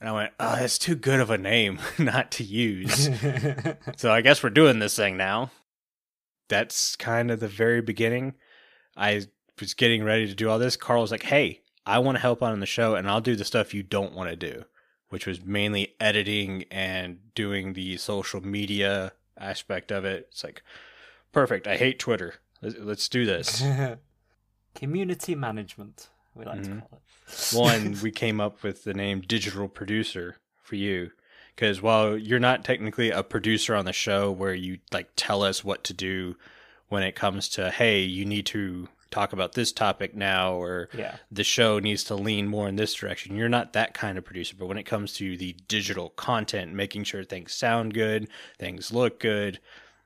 S1: And I went, oh, that's too good of a name not to use. so I guess we're doing this thing now. That's kind of the very beginning. I was getting ready to do all this. Carl was like, hey, I want to help out on the show and I'll do the stuff you don't want to do, which was mainly editing and doing the social media aspect of it. It's like, perfect. I hate Twitter. Let's, let's do this.
S3: Community management, we like
S1: Mhm.
S3: to call it.
S1: One, we came up with the name digital producer for you. Because while you're not technically a producer on the show where you like tell us what to do when it comes to, hey, you need to talk about this topic now, or
S3: Yeah.
S1: the show needs to lean more in this direction. You're not that kind of producer. But when it comes to the digital content, making sure things sound good, things look good,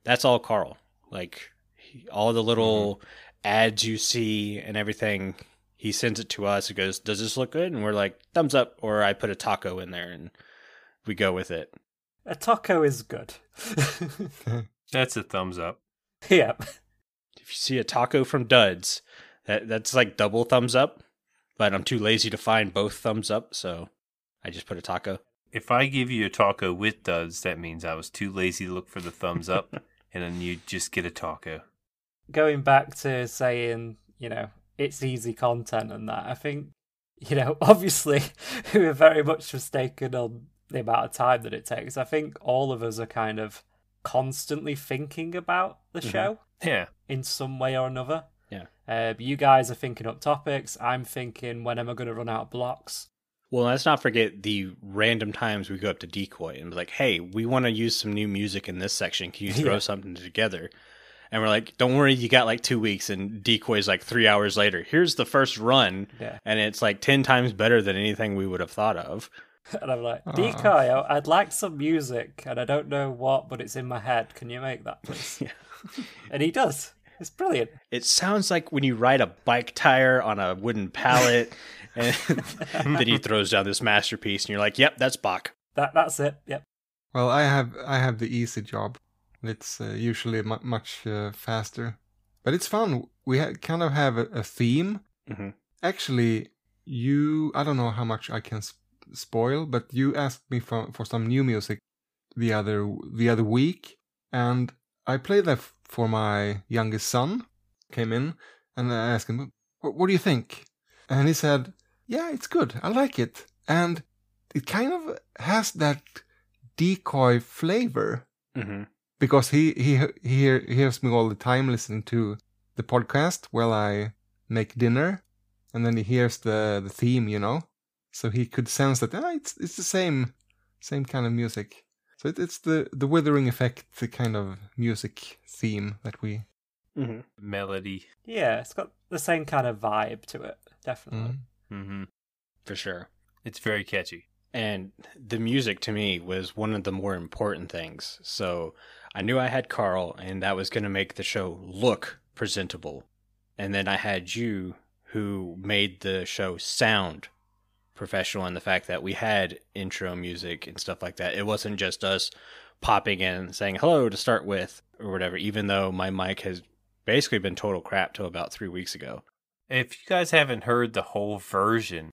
S1: that's all Carl. Like he- all the little ads you see and everything, he sends it to us. He goes, "Does this look good?" And we're like, "Thumbs up." Or I put a taco in there and we go with it.
S3: A taco is good.
S2: That's a thumbs up.
S3: yep.
S1: If you see a taco from Duds, that that's like double thumbs up. But I'm too lazy to find both thumbs up, so I just put a taco.
S2: If I give you a taco with duds, that means I was too lazy to look for the thumbs up, and then you just get a taco.
S3: Going back to saying, you know, it's easy content and that, I think, you know, obviously we're very much mistaken on the amount of time that it takes. I think all of us are kind of constantly thinking about the
S1: Mhm.
S3: show
S2: Yeah.
S3: in some way or another.
S1: Yeah.
S3: Uh, you guys are thinking up topics. I'm thinking, when am I going to run out of blocks?
S1: Well, let's not forget the random times we go up to DiiKoj and be like, "Hey, we want to use some new music in this section. Can you throw
S3: Yeah.
S1: something together?" And we're like, "Don't worry, you got like two weeks." And DiiKoj's like three hours later. Here's the first run,
S3: Yeah.
S1: and it's like ten times better than anything we would have thought of.
S3: And I'm like, DiiKoj, I- I'd like some music, and I don't know what, but it's in my head. Can you make that, please?
S1: Yeah.
S3: and he does. It's brilliant.
S1: It sounds like when you ride a bike tire on a wooden pallet, and then he throws down this masterpiece, and you're like, "Yep, that's Bach."
S3: That that's it. Yep.
S4: Well, I have I have the easy job. It's uh, usually mu- much uh, faster, but it's fun. We ha- kind of have a, a theme.
S1: Mhm.
S4: Actually, you I don't know how much I can sp- spoil, but you asked me for for some new music the other the other week, and I played that f- for my youngest son. Came in and I asked him, "What, do you think?" And he said, "Yeah, it's good. I like it." And it kind of has that DiiKoj flavor
S1: hmm
S4: because he he he hear, hears me all the time listening to the podcast while I make dinner, and then he hears the the theme, you know, so he could sense that ah, it's it's the same same kind of music. So it, it's the the withering effect, the kind of music theme that we.
S1: hmm
S2: Melody.
S3: Yeah, it's got the same kind of vibe to it. Definitely.
S4: Mm.
S2: hmm
S1: For sure.
S2: It's very catchy.
S1: And the music to me was one of the more important things. So I knew I had Carl, and that was going to make the show look presentable. And then I had you, who made the show sound professional and the fact that we had intro music and stuff like that. It wasn't just us popping in saying hello to start with or whatever, even though my mic has basically been total crap till about three weeks ago.
S2: If you guys haven't heard the whole version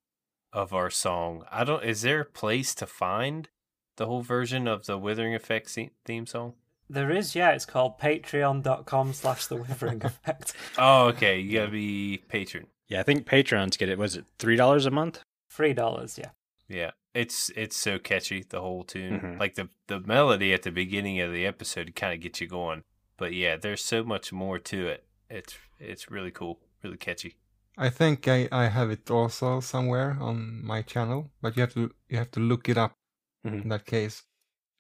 S2: of our song, I don't. Is there a place to find the whole version of the Withering Effect theme song?
S3: There is, yeah. It's called patreon.com slash the withering effect.
S2: Oh, okay. You gotta be patron.
S1: Yeah, I think Patrons get it. Was it $3 a month?
S3: Three dollars, yeah.
S2: Yeah, it's it's so catchy the whole tune.
S1: Mhm.
S2: Like the the melody at the beginning of the episode kind of gets you going. But yeah, there's so much more to it. It's it's really cool, really catchy.
S4: I think I, I have it also somewhere on my channel, but you have to you have to look it up
S1: Mhm.
S4: in that case.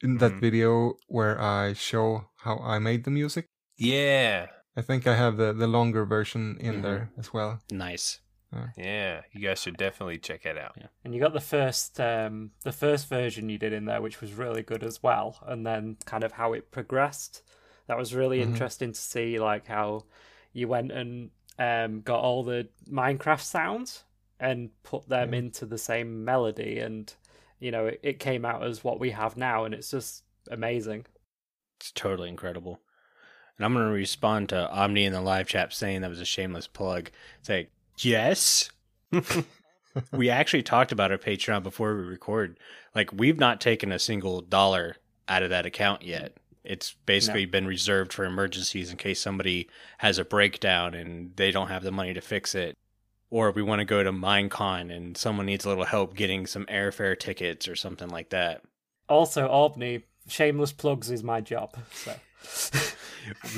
S4: In that
S2: Mhm.
S4: video where I show how I made the music,
S2: Yeah,
S4: I think I have the, the longer version in
S1: Mhm.
S4: there as well.
S1: Nice.
S2: yeah. You guys should definitely check it out.
S3: And you got the first um the first version you did in there, which was really good as well, and then kind of how it progressed. That was really
S4: Mhm.
S3: interesting to see like how you went and um got all the Minecraft sounds and put them
S4: Yeah.
S3: into the same melody and you know, it, it came out as what we have now and it's just amazing.
S1: It's totally incredible. And I'm going to respond to aubni in the live chat saying that was a shameless plug. Say, yes. we actually talked about our Patreon before we record. Like, we've not taken a single dollar out of that account yet. It's basically been reserved for emergencies in case somebody has a breakdown and they don't have the money to fix it. Or we want to go to Minecon and someone needs a little help getting some airfare tickets or something like that.
S3: Also, aubni, shameless plugs is my job. So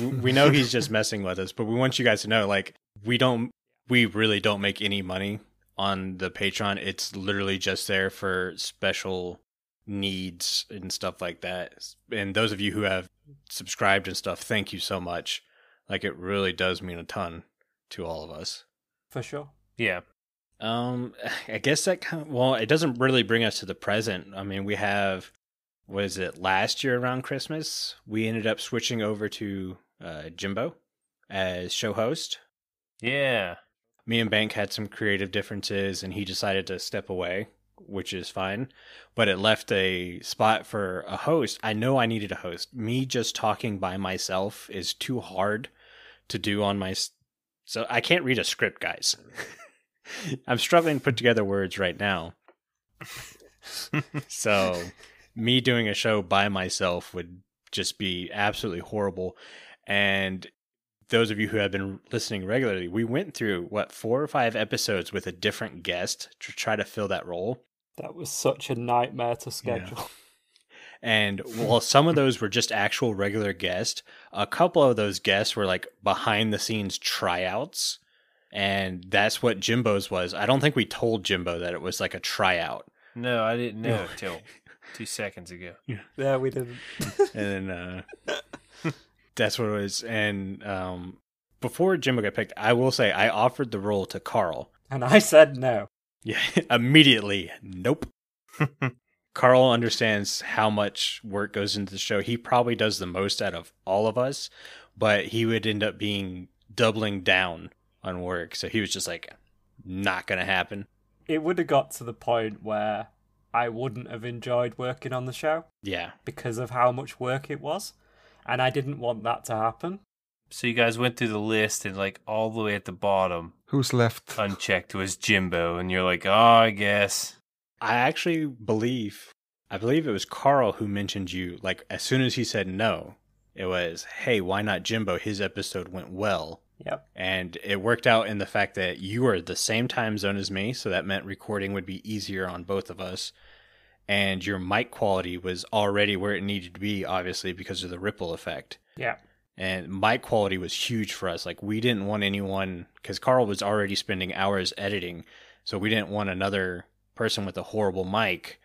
S1: we know he's just messing with us, but we want you guys to know, like, we don't, we really don't make any money on the Patreon. It's literally just there for special needs and stuff like that. And those of you who have subscribed and stuff, thank you so much. Like, it really does mean a ton to all of us.
S3: for sure.
S2: Yeah,
S1: Um, I guess that kind of, well, it doesn't really bring us to the present. I mean, we have, what is it, last year around Christmas, we ended up switching over to uh, Jimbo as show host.
S2: yeah.
S1: Me and Bank had some creative differences, and he decided to step away, which is fine. But it left a spot for a host. I know I needed a host. Me just talking by myself is too hard to do on my. So I can't read a script, guys. I'm struggling to put together words right now. so me doing a show by myself would just be absolutely horrible. And those of you who have been listening regularly, we went through what four or five episodes with a different guest to try to fill that role.
S3: That was such a nightmare to schedule.
S1: And while some of those were just actual regular guests, a couple of those guests were like behind the scenes tryouts. And that's what Jimbo's was. I don't think we told Jimbo that it was like a tryout.
S2: No, I didn't know until two seconds ago.
S3: Yeah, we didn't.
S1: and then uh, that's what it was. And um, before Jimbo got picked, I will say I offered the role to Carl.
S3: And I said no.
S1: Yeah, immediately. Nope. Carl understands how much work goes into the show. He probably does the most out of all of us, but he would end up being doubling down on work. So he was just like, not going to happen.
S3: It would have got to the point where I wouldn't have enjoyed working on the show
S1: Yeah.
S3: because of how much work it was. And I didn't want that to happen.
S2: So you guys went through the list and like all the way at the bottom,
S4: Who's left?
S2: unchecked was Jimbo, and you're like, oh, I guess.
S1: I actually believe, I believe it was Carl who mentioned you. Like, as soon as he said no, it was, hey, why not Jimbo? His episode went well.
S3: Yep.
S1: And it worked out in the fact that you were the same time zone as me, so that meant recording would be easier on both of us. And your mic quality was already where it needed to be, obviously, because of the ripple effect.
S3: Yeah.
S1: And mic quality was huge for us. Like, we didn't want anyone, because Carl was already spending hours editing, so we didn't want another person with a horrible mic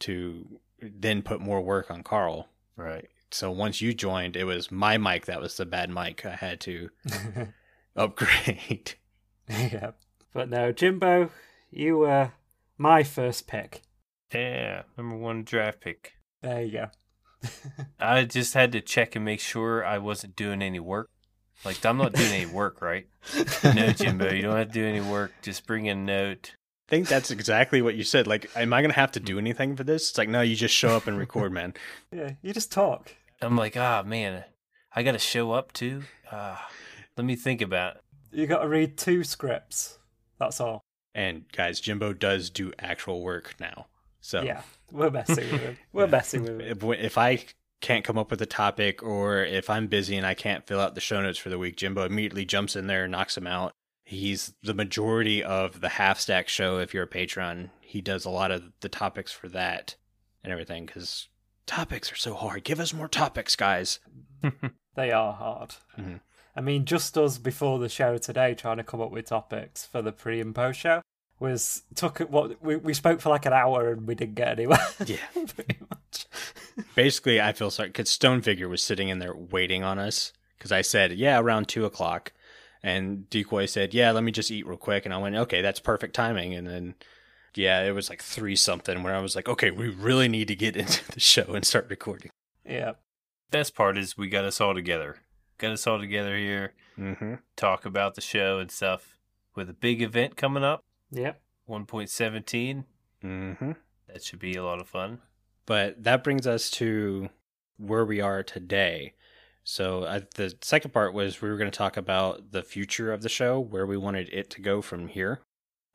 S1: to then put more work on Carl.
S2: Right.
S1: So once you joined, it was my mic that was the bad mic. I had to upgrade.
S3: yeah. But no, Jimbo, you were my first pick.
S2: Yeah, number one draft pick.
S3: There you go.
S2: I just had to check and make sure I wasn't doing any work. Like I'm not doing any work, right? No, Jimbo, you don't have to do any work. Just bring a note.
S1: I think that's exactly what you said. Like, am I going to have to do anything for this? It's like, no, you just show up and record, man.
S3: yeah, you just talk.
S2: I'm like, ah, man, I got to show up too. Ah, let me think about. It.
S3: You got to read two scripts. That's all.
S1: And guys, Jimbo does do actual work now. So
S3: Yeah, we're messing with him. We're messing with him.
S1: if, if I can't come up with a topic or if I'm busy and I can't fill out the show notes for the week, Jimbo immediately jumps in there and knocks them out. He's the majority of the half stack show. If you're a patron, he does a lot of the topics for that and everything because topics are so hard. Give us more topics, guys.
S3: They are hard.
S1: Mhm.
S3: I mean, just us before the show today trying to come up with topics for the pre and post show was took what we, we spoke for like an hour and we didn't get anywhere.
S1: Yeah.
S3: pretty much.
S1: Basically, I feel sorry because Stone Figure was sitting in there waiting on us because I said, yeah, around two o'clock. And DiiKoj said, yeah, let me just eat real quick. And I went, okay, that's perfect timing. And then, yeah, it was like three something where I was like, okay, we really need to get into the show and start recording.
S3: Yeah.
S2: Best part is we got us all together. Got us all together here,
S1: Mm-hmm.
S2: talk about the show and stuff. With a big event coming up,
S3: Yep.
S2: 1.17.
S1: Mm-hmm.
S2: That should be a lot of fun.
S1: But that brings us to where we are today. So uh, the second part was we were going to talk about the future of the show, where we wanted it to go from here.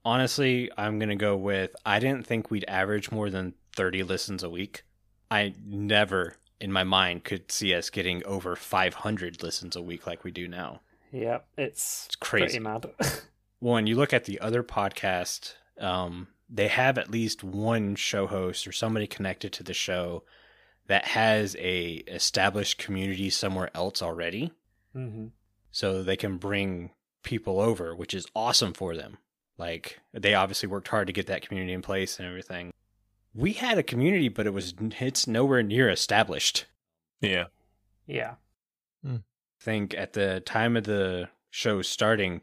S1: Honestly, I'm going to go with I didn't think we'd average more than 30 listens a week. I never in my mind could see us getting over 500 listens a week like we do now.
S3: Yep. It's,
S1: It's crazy.
S3: mad.
S1: Well, when you look at the other podcast, um, they have at least one show host or somebody connected to the show that has a established community somewhere else already,
S3: hmm
S1: so they can bring people over, which is awesome for them. Like they obviously worked hard to get that community in place and everything. We had a community, but it was it's nowhere near established.
S2: Yeah.
S3: Yeah. Hmm.
S1: I think at the time of the show starting,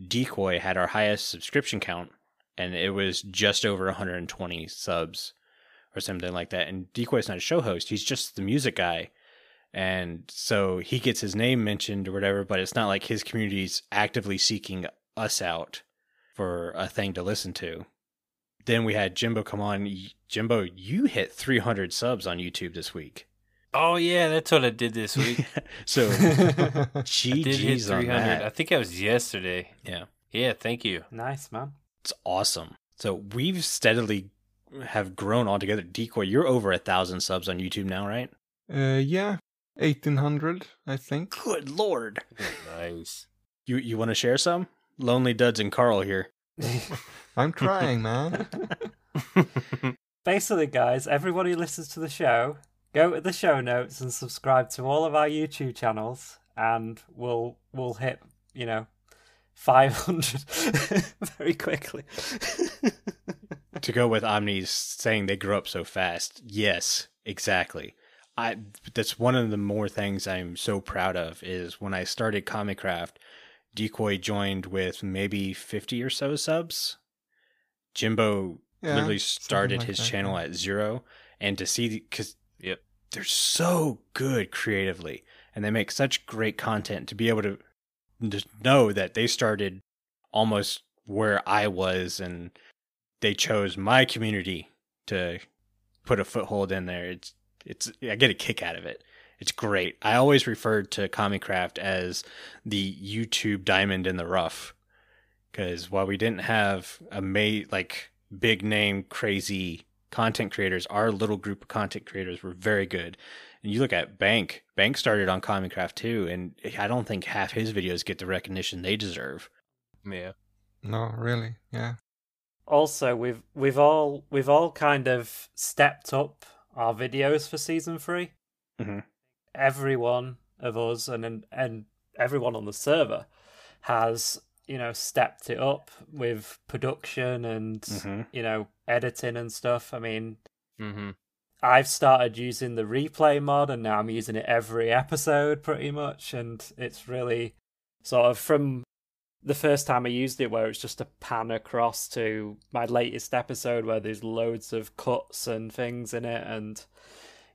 S1: DiiKoj had our highest subscription count, and it was just over 120 subs or something like that. And DiiKoj's not a show host; he's just the music guy, and so he gets his name mentioned or whatever. But it's not like his community's actively seeking us out for a thing to listen to. Then we had Jimbo come on. Jimbo, you hit 300 subs on YouTube this week.
S2: Oh, yeah, that's what I did this week.
S1: so
S2: I did
S1: GG's on that.
S2: I think that was yesterday.
S1: Yeah.
S2: Yeah, thank you.
S3: nice, man.
S1: It's awesome. So we've steadily have grown altogether. DiiKoj, you're over a thousand subs on YouTube now, right?
S4: Uh, yeah, 1800, I think.
S1: Good lord.
S2: Nice.
S1: You you want to share some? Lonely Duds and Carl here.
S4: I'm trying, man.
S3: Basically, guys, everyone who listens to the show, go to the show notes and subscribe to all of our YouTube channels, and we'll we'll hit you know 500 very quickly.
S1: to go with aubni's saying they grew up so fast. Yes, exactly. I that's one of the more things I'm so proud of is when I started Comicraft, DiiKoj joined with maybe 50 or so subs. Jimbo
S4: Yeah,
S1: literally started
S4: like
S1: his
S4: that,
S1: channel at zero and to see cuz
S2: Yep.
S1: they're so good creatively and they make such great content to be able to just know that they started almost where I was and they chose my community to put a foothold in there. It's it's I get a kick out of it. It's great. I always referred to Comicraft as the YouTube diamond in the rough because while we didn't have a ma- like big name crazy content creators, our little group of content creators were very good. And you look at Bank. Bank started on Comicraft too, and I don't think half his videos get the recognition they deserve.
S2: Yeah.
S4: No, really, yeah.
S3: also, we've we've all we've all kind of stepped up our videos for season 3
S1: Mhm.
S3: Everyone of us and and- and everyone on the server has you know stepped it up with production and
S1: Mhm.
S3: you know editing and stuff. I mean,
S2: Mm-hmm.
S3: I've started using the replay mod and now I'm using it every episode pretty much and it's really sort of from the first time I used it where it's just a pan across to my latest episode where there's loads of cuts and things in it and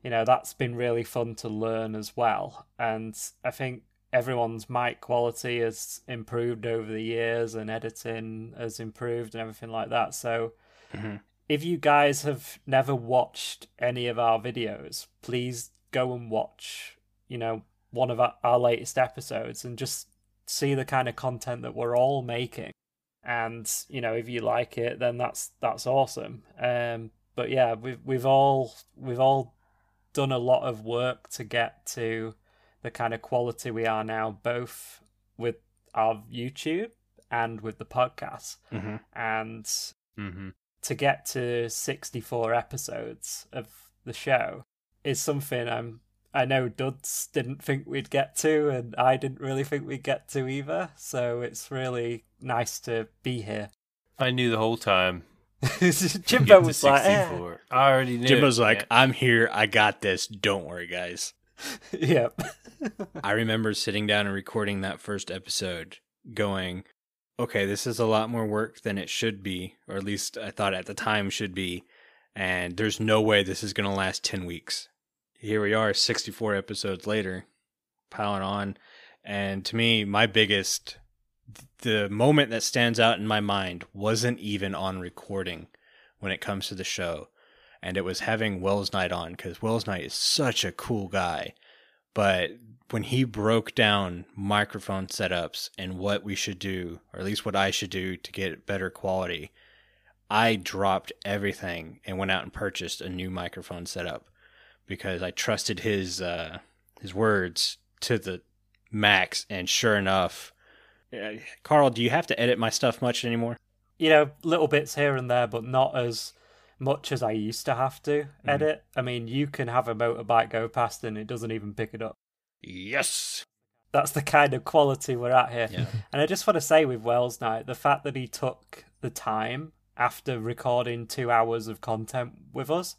S3: you know that's been really fun to learn as well and I think everyone's mic quality has improved over the years and editing has improved and everything like that so
S1: Mhm.
S3: if you guys have never watched any of our videos, please go and watch, you know, one of our, our latest episodes and just see the kind of content that we're all making. And, you know, if you like it, then that's that's awesome. Um but yeah, we've we've all we've all done a lot of work to get to the kind of quality we are now, both with our YouTube and with the podcast.
S1: Mhm.
S3: And
S2: Mm-hmm.
S3: to get to 64 episodes of the show is something I'm I know Duds didn't think we'd get to and I didn't really think we'd get to either so it's really nice to be here
S2: I knew the whole time.
S3: Jimbo was like eh.
S2: I already knew.
S1: Jimbo's like,
S2: Yeah.
S1: I'm here. I got this. Don't worry, guys.
S3: yep
S1: I remember sitting down and recording that first episode, going, okay, this is a lot more work than it should be, or at least I thought at the time should be. And there's no way this is going to last 10 weeks. Here we are, 64 episodes later, piling on. And to me, my biggest, the moment that stands out in my mind wasn't even on recording when it comes to the show. And it was having Welsknight on because Welsknight is such a cool guy but when he broke down microphone setups and what we should do, or at least what I should do to get better quality, I dropped everything and went out and purchased a new microphone setup because I trusted his uh, his words to the max. And sure enough, uh, Carl, do you have to edit my stuff much anymore?
S3: you know little bits here and there but not as much as I used to have to edit I mean you can have a motorbike go past and it doesn't even pick it up
S1: Yes.
S3: that's the kind of quality we're at here
S1: Yeah.
S3: And I just want to say with Welsknight, the fact that he took the time after recording two hours of content with us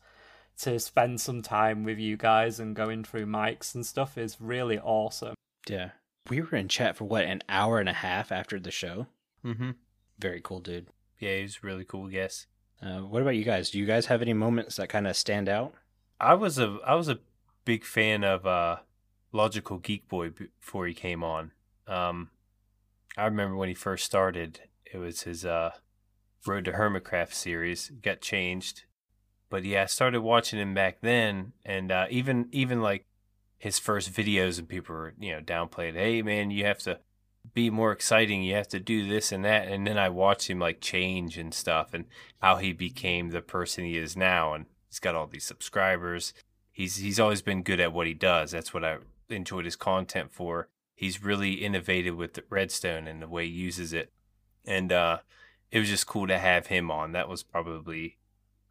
S3: to spend some time with you guys and going through mics and stuff is really awesome.
S1: Yeah. We were in chat for what, an hour and a half after the show?
S2: Mm-hmm.
S1: Very cool, dude.
S2: Yeah, he was really cool guest.
S1: Uh, what about you guys? Do you guys have any moments that kind of stand out?
S2: I was a I was a big fan of uh, Logical Geek Boy before he came on. Um, I remember when he first started, it was his uh, Road to Hermitcraft series. Got changed, but yeah, I started watching him back then, and uh, even even like his first videos, and people were you know downplayed, Hey man, you have to be more exciting. You have to do this and that. And then I watched him like change and stuff and how he became the person he is now. And he's got all these subscribers. He's he's always been good at what he does. That's what I enjoyed his content for. He's really innovative with Redstone and the way he uses it. And uh, it was just cool to have him on. That was probably,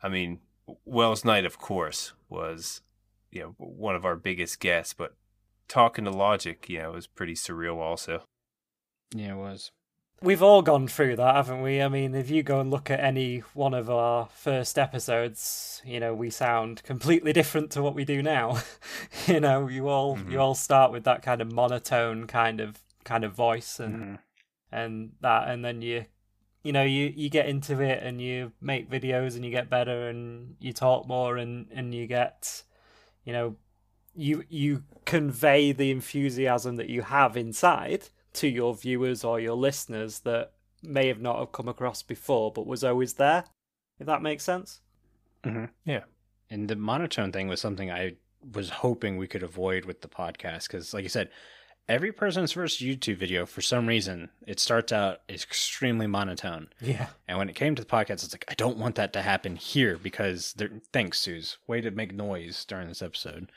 S2: I mean, Welsknight, of course, was you know one of our biggest guests, but talking to Logic, you know, was pretty surreal also.
S1: Yeah, it was.
S3: We've all gone through that, haven't we? I mean, if you go and look at any one of our first episodes, you know, we sound completely different to what we do now. you know, you all mm-hmm. you all start with that kind of monotone kind of kind of voice and mm-hmm. and that and then you you know, you you get into it and you make videos and you get better and you talk more and and you get you know, you you convey the enthusiasm that you have inside to your viewers or your listeners that may have not have come across before but was always there if that makes sense
S1: mm-hmm. yeah and the monotone thing was something i was hoping we could avoid with the podcast because like you said every person's first youtube video for some reason it starts out extremely monotone
S3: yeah
S1: and when it came to the podcast it's like i don't want that to happen here because thanks suze way to make noise during this episode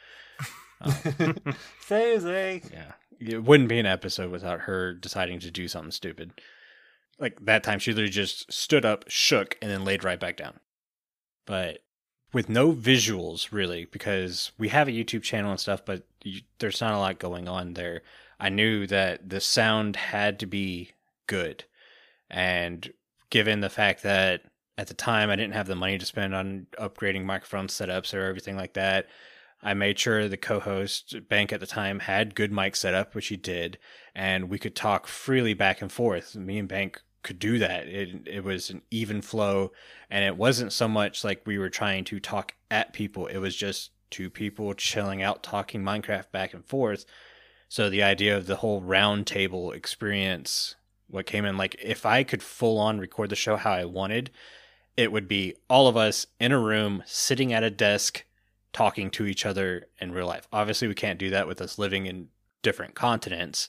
S3: um, Susie.
S1: Yeah it wouldn't be an episode without her deciding to do something stupid. Like that time, she literally just stood up, shook, and then laid right back down. But with no visuals, really, because we have a YouTube channel and stuff, but you, there's not a lot going on there. I knew that the sound had to be good. And given the fact that at the time I didn't have the money to spend on upgrading microphone setups or everything like that, I made sure the co-host Bank at the time had good mic setup, which he did, and we could talk freely back and forth. Me and Bank could do that. It it was an even flow, and it wasn't so much like we were trying to talk at people. It was just two people chilling out, talking Minecraft back and forth. So the idea of the whole round table experience, what came in, like if I could full on record the show how I wanted, it would be all of us in a room sitting at a desk talking to each other in real life. Obviously, we can't do that with us living in different continents,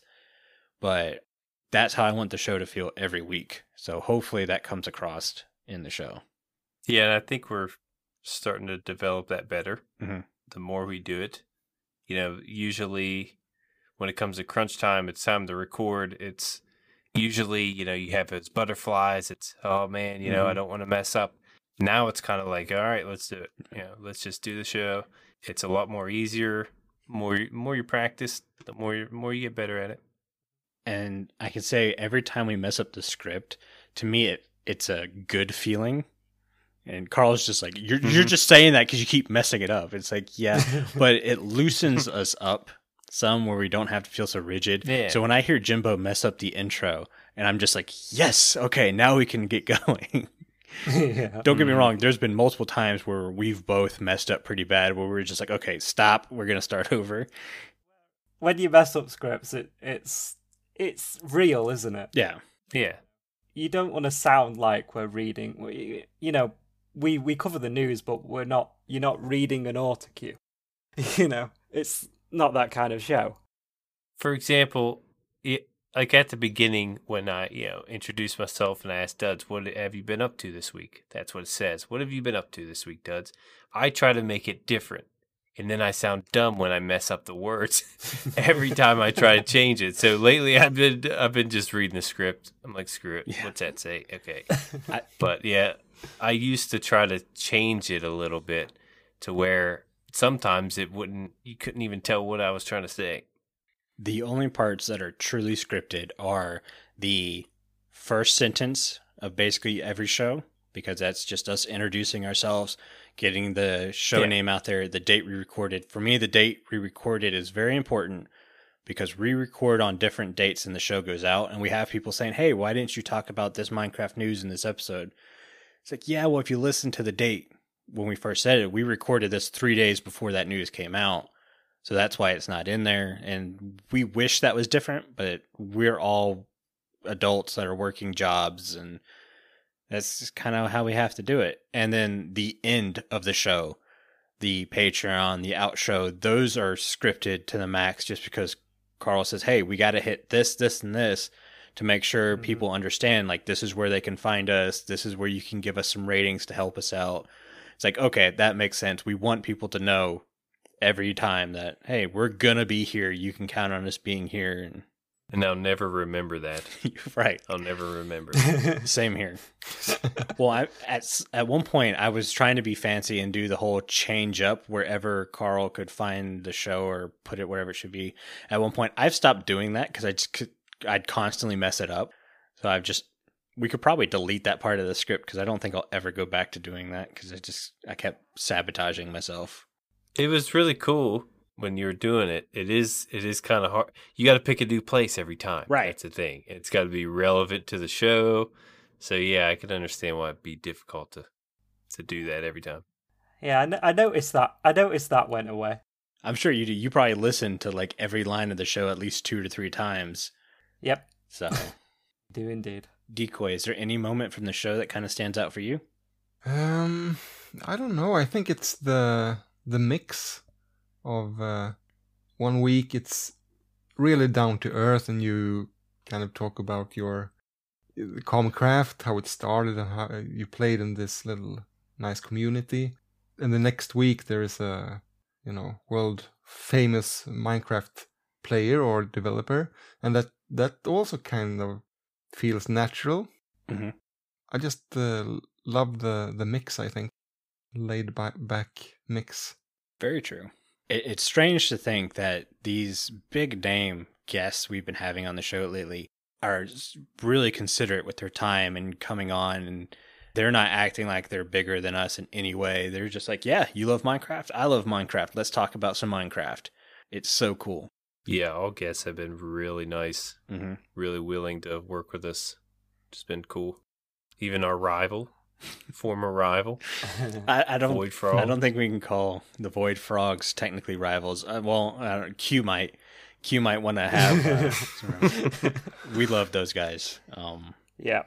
S1: but that's how I want the show to feel every week. So hopefully that comes across in the show.
S2: Yeah, and I think we're starting to develop that better
S1: mm-hmm.
S2: the more we do it. You know, usually when it comes to crunch time, it's time to record. It's usually, you know, you have those butterflies. It's, oh man, you know, mm-hmm. I don't want to mess up. Now it's kind of like, all right, let's do it. You know, let's just do the show. It's a lot more easier. More, more you practice, the more, more you get better at it.
S1: And I can say every time we mess up the script, to me, it it's a good feeling. And Carl's just like, you're mm-hmm. you're just saying that because you keep messing it up. It's like, yeah, but it loosens us up some where we don't have to feel so rigid.
S2: Yeah.
S1: So when I hear Jimbo mess up the intro, and I'm just like, yes, okay, now we can get going. yeah. Don't get me mm-hmm. wrong. There's been multiple times where we've both messed up pretty bad, where we're just like, okay, stop. We're gonna start over.
S3: When you mess up scripts, it it's it's real, isn't it?
S1: Yeah,
S2: yeah.
S3: You don't want to sound like we're reading. We, you know, we we cover the news, but we're not. You're not reading an autocue. you know, it's not that kind of show.
S2: For example, it, like at the beginning when I, you know, introduced myself and I asked Duds, what have you been up to this week? That's what it says. What have you been up to this week, Duds? I try to make it different. And then I sound dumb when I mess up the words every time I try to change it. So lately I've been I've been just reading the script. I'm like, screw it. Yeah. What's that say? Okay. I, but yeah, I used to try to change it a little bit to where sometimes it wouldn't you couldn't even tell what I was trying to say
S1: the only parts that are truly scripted are the first sentence of basically every show because that's just us introducing ourselves, getting the show yeah. name out there, the date we recorded. For me, the date we recorded is very important because we record on different dates and the show goes out and we have people saying, "Hey, why didn't you talk about this Minecraft news in this episode?" It's like, "Yeah, well, if you listen to the date when we first said it, we recorded this 3 days before that news came out." So that's why it's not in there. And we wish that was different, but we're all adults that are working jobs and that's kind of how we have to do it. And then the end of the show, the Patreon, the out show, those are scripted to the max just because Carl says, "Hey, we got to hit this, this, and this." To make sure
S3: Mhm.
S1: people understand, like, this is where they can find us. This is where you can give us some ratings to help us out. It's like, okay, that makes sense. We want people to know every time that, hey, we're gonna be here. You can count on us being here. And
S2: And I'll never remember that.
S1: right,
S2: I'll never remember.
S1: same here. well, I, at at one point I was trying to be fancy and do the whole change up wherever Carl could find the show or put it wherever it should be. At one point, I've stopped doing that because I just could, I'd constantly mess it up. So I've just we could probably delete that part of the script because I don't think I'll ever go back to doing that because I just I kept sabotaging myself.
S2: It was really cool when you're doing it. It is it is kind of hard. You got to pick a new place every time.
S1: Right.
S2: That's the thing. It's got to be relevant to the show. So yeah, I can understand why it'd be difficult to to do that every time.
S3: yeah, I, no- I noticed that. I noticed that went away.
S1: I'm sure you do. You probably listen to like every line of the show at least two to three times.
S3: Yep,
S1: So,
S3: do indeed.
S1: DiiKoj, is there any moment from the show that kind of stands out for you?
S4: Um, I don't know. I think it's the the mix of uh, one week it's really down to earth, and you kind of talk about your the Comcraft, how it started, and how you played in this little nice community. And the next week there is a you know world famous Minecraft player or developer, and that that also kind of feels natural.
S1: Mhm.
S4: I just uh, love the the mix. I think laid ba- back mix.
S1: Very true. It, it's strange to think that these big name guests we've been having on the show lately are really considerate with their time and coming on and they're not acting like they're bigger than us in any way. They're just like, yeah, you love Minecraft. I love Minecraft. Let's talk about some Minecraft. It's so cool.
S2: Yeah, all guests have been really nice,
S1: hmm
S2: really willing to work with us. It's been cool. Even our rival, former rival,
S1: I, I don't.
S2: Void Frog.
S1: I don't think we can call the Void Frogs technically rivals. Uh, well, I don't, Q might. Q might want to have. Uh, we love those guys. Um,
S3: yeah,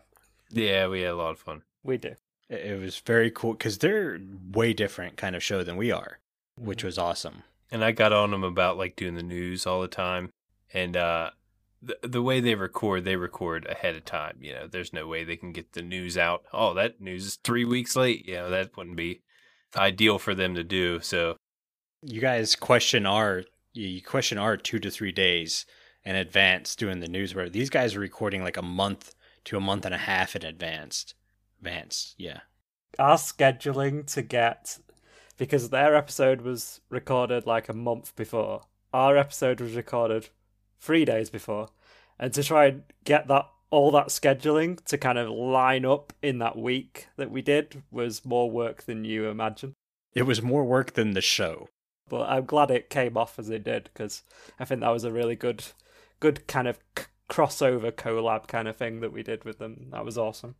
S2: Yeah, we had a lot of fun.
S3: we do.
S1: it, it was very cool because they're way different kind of show than we are, which was awesome.
S2: and I got on them about like doing the news all the time, and uh, the the way they record, they record ahead of time. You know, there's no way they can get the news out. Oh, that news is three weeks late. You know, that wouldn't be ideal for them to do. So
S1: You guys question our you you question our two to three days in advance doing the news. Where these guys are recording like a month to a month and a half in advance. Advance, yeah.
S3: Our scheduling to get because their episode was recorded like a month before. Our episode was recorded three days before, and to try and get that all that scheduling to kind of line up in that week that we did was more work than you imagine.
S1: It was more work than the show.
S3: But I'm glad it came off as it did because I think that was a really good, good kind of c- crossover collab kind of thing that we did with them. That was awesome.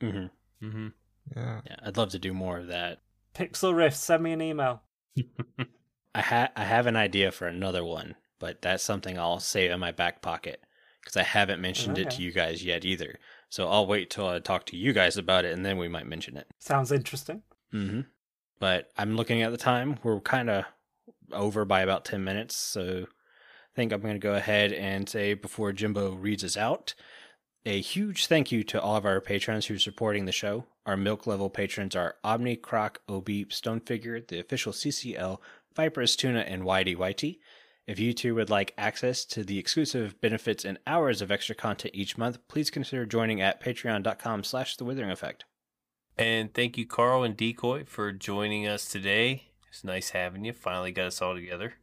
S1: Mm-hmm.
S2: mm-hmm.
S4: Yeah.
S1: Yeah, I'd love to do more of that.
S3: Pixel Rift, send me an email.
S1: I ha- I have an idea for another one, but that's something I'll save in my back pocket because I haven't mentioned it to you guys yet either. So I'll wait till I talk to you guys about it, and then we might mention it.
S3: Sounds interesting.
S1: Mm-hmm. But I'm looking at the time. We're kind of over by about 10 minutes. So I think I'm going to go ahead and say before Jimbo reads us out, a huge thank you to all of our patrons who are supporting the show. Our milk level patrons are aubni, Crock, Obi, Stonefigure, the official CCL, Viperous Tuna, and Whitey Whitey. If you too would like access to the exclusive benefits and hours of extra content each month, please consider joining at patreon.com slash the withering effect.
S2: And thank you, Carl and DiiKoj, for joining us today. It's nice having you. Finally got us all together.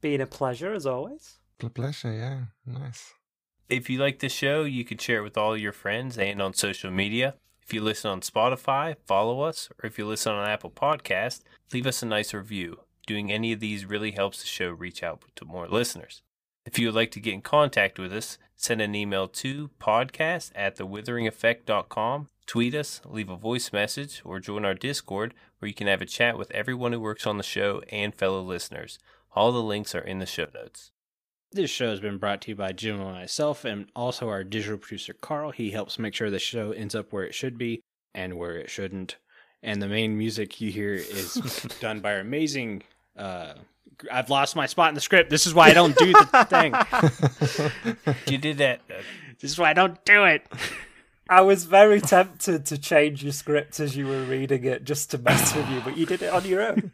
S3: Been a pleasure as always.
S4: Pl- Pleasure. Yeah. Nice.
S2: If you like the show, you can share it with all your friends and on social media. If you listen on Spotify, follow us, or if you listen on Apple Podcast, leave us a nice review. Doing any of these really helps the show reach out to more listeners. If you would like to get in contact with us, send an email to podcast at thewitheringeffect.com, tweet us, leave a voice message, or join our Discord where you can have a chat with everyone who works on the show and fellow listeners. All the links are in the show notes.
S1: This show has been brought to you by Jim and myself, and also our digital producer Carl. He helps make sure the show ends up where it should be and where it shouldn't. And the main music you hear is done by our amazing uh, I've lost my spot in the script. This is why I don't do the thing.
S2: You did that. uh,
S1: This is why I don't do it.
S3: I was very tempted to change your script as you were reading it just to mess with you, but you did it on your own.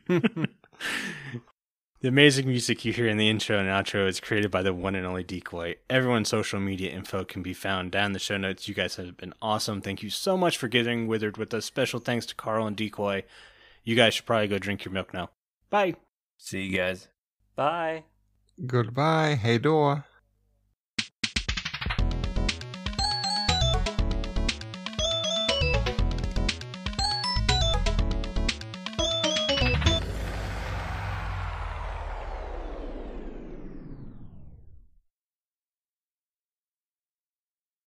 S1: The amazing music you hear in the intro and outro is created by the one and only DiiKoj. Everyone's social media info can be found down in the show notes. You guys have been awesome. Thank you so much for getting withered with us. Special thanks to Carl and DiiKoj. You guys should probably go drink your milk now. Bye.
S2: See you guys.
S3: Bye.
S4: Goodbye, hej då.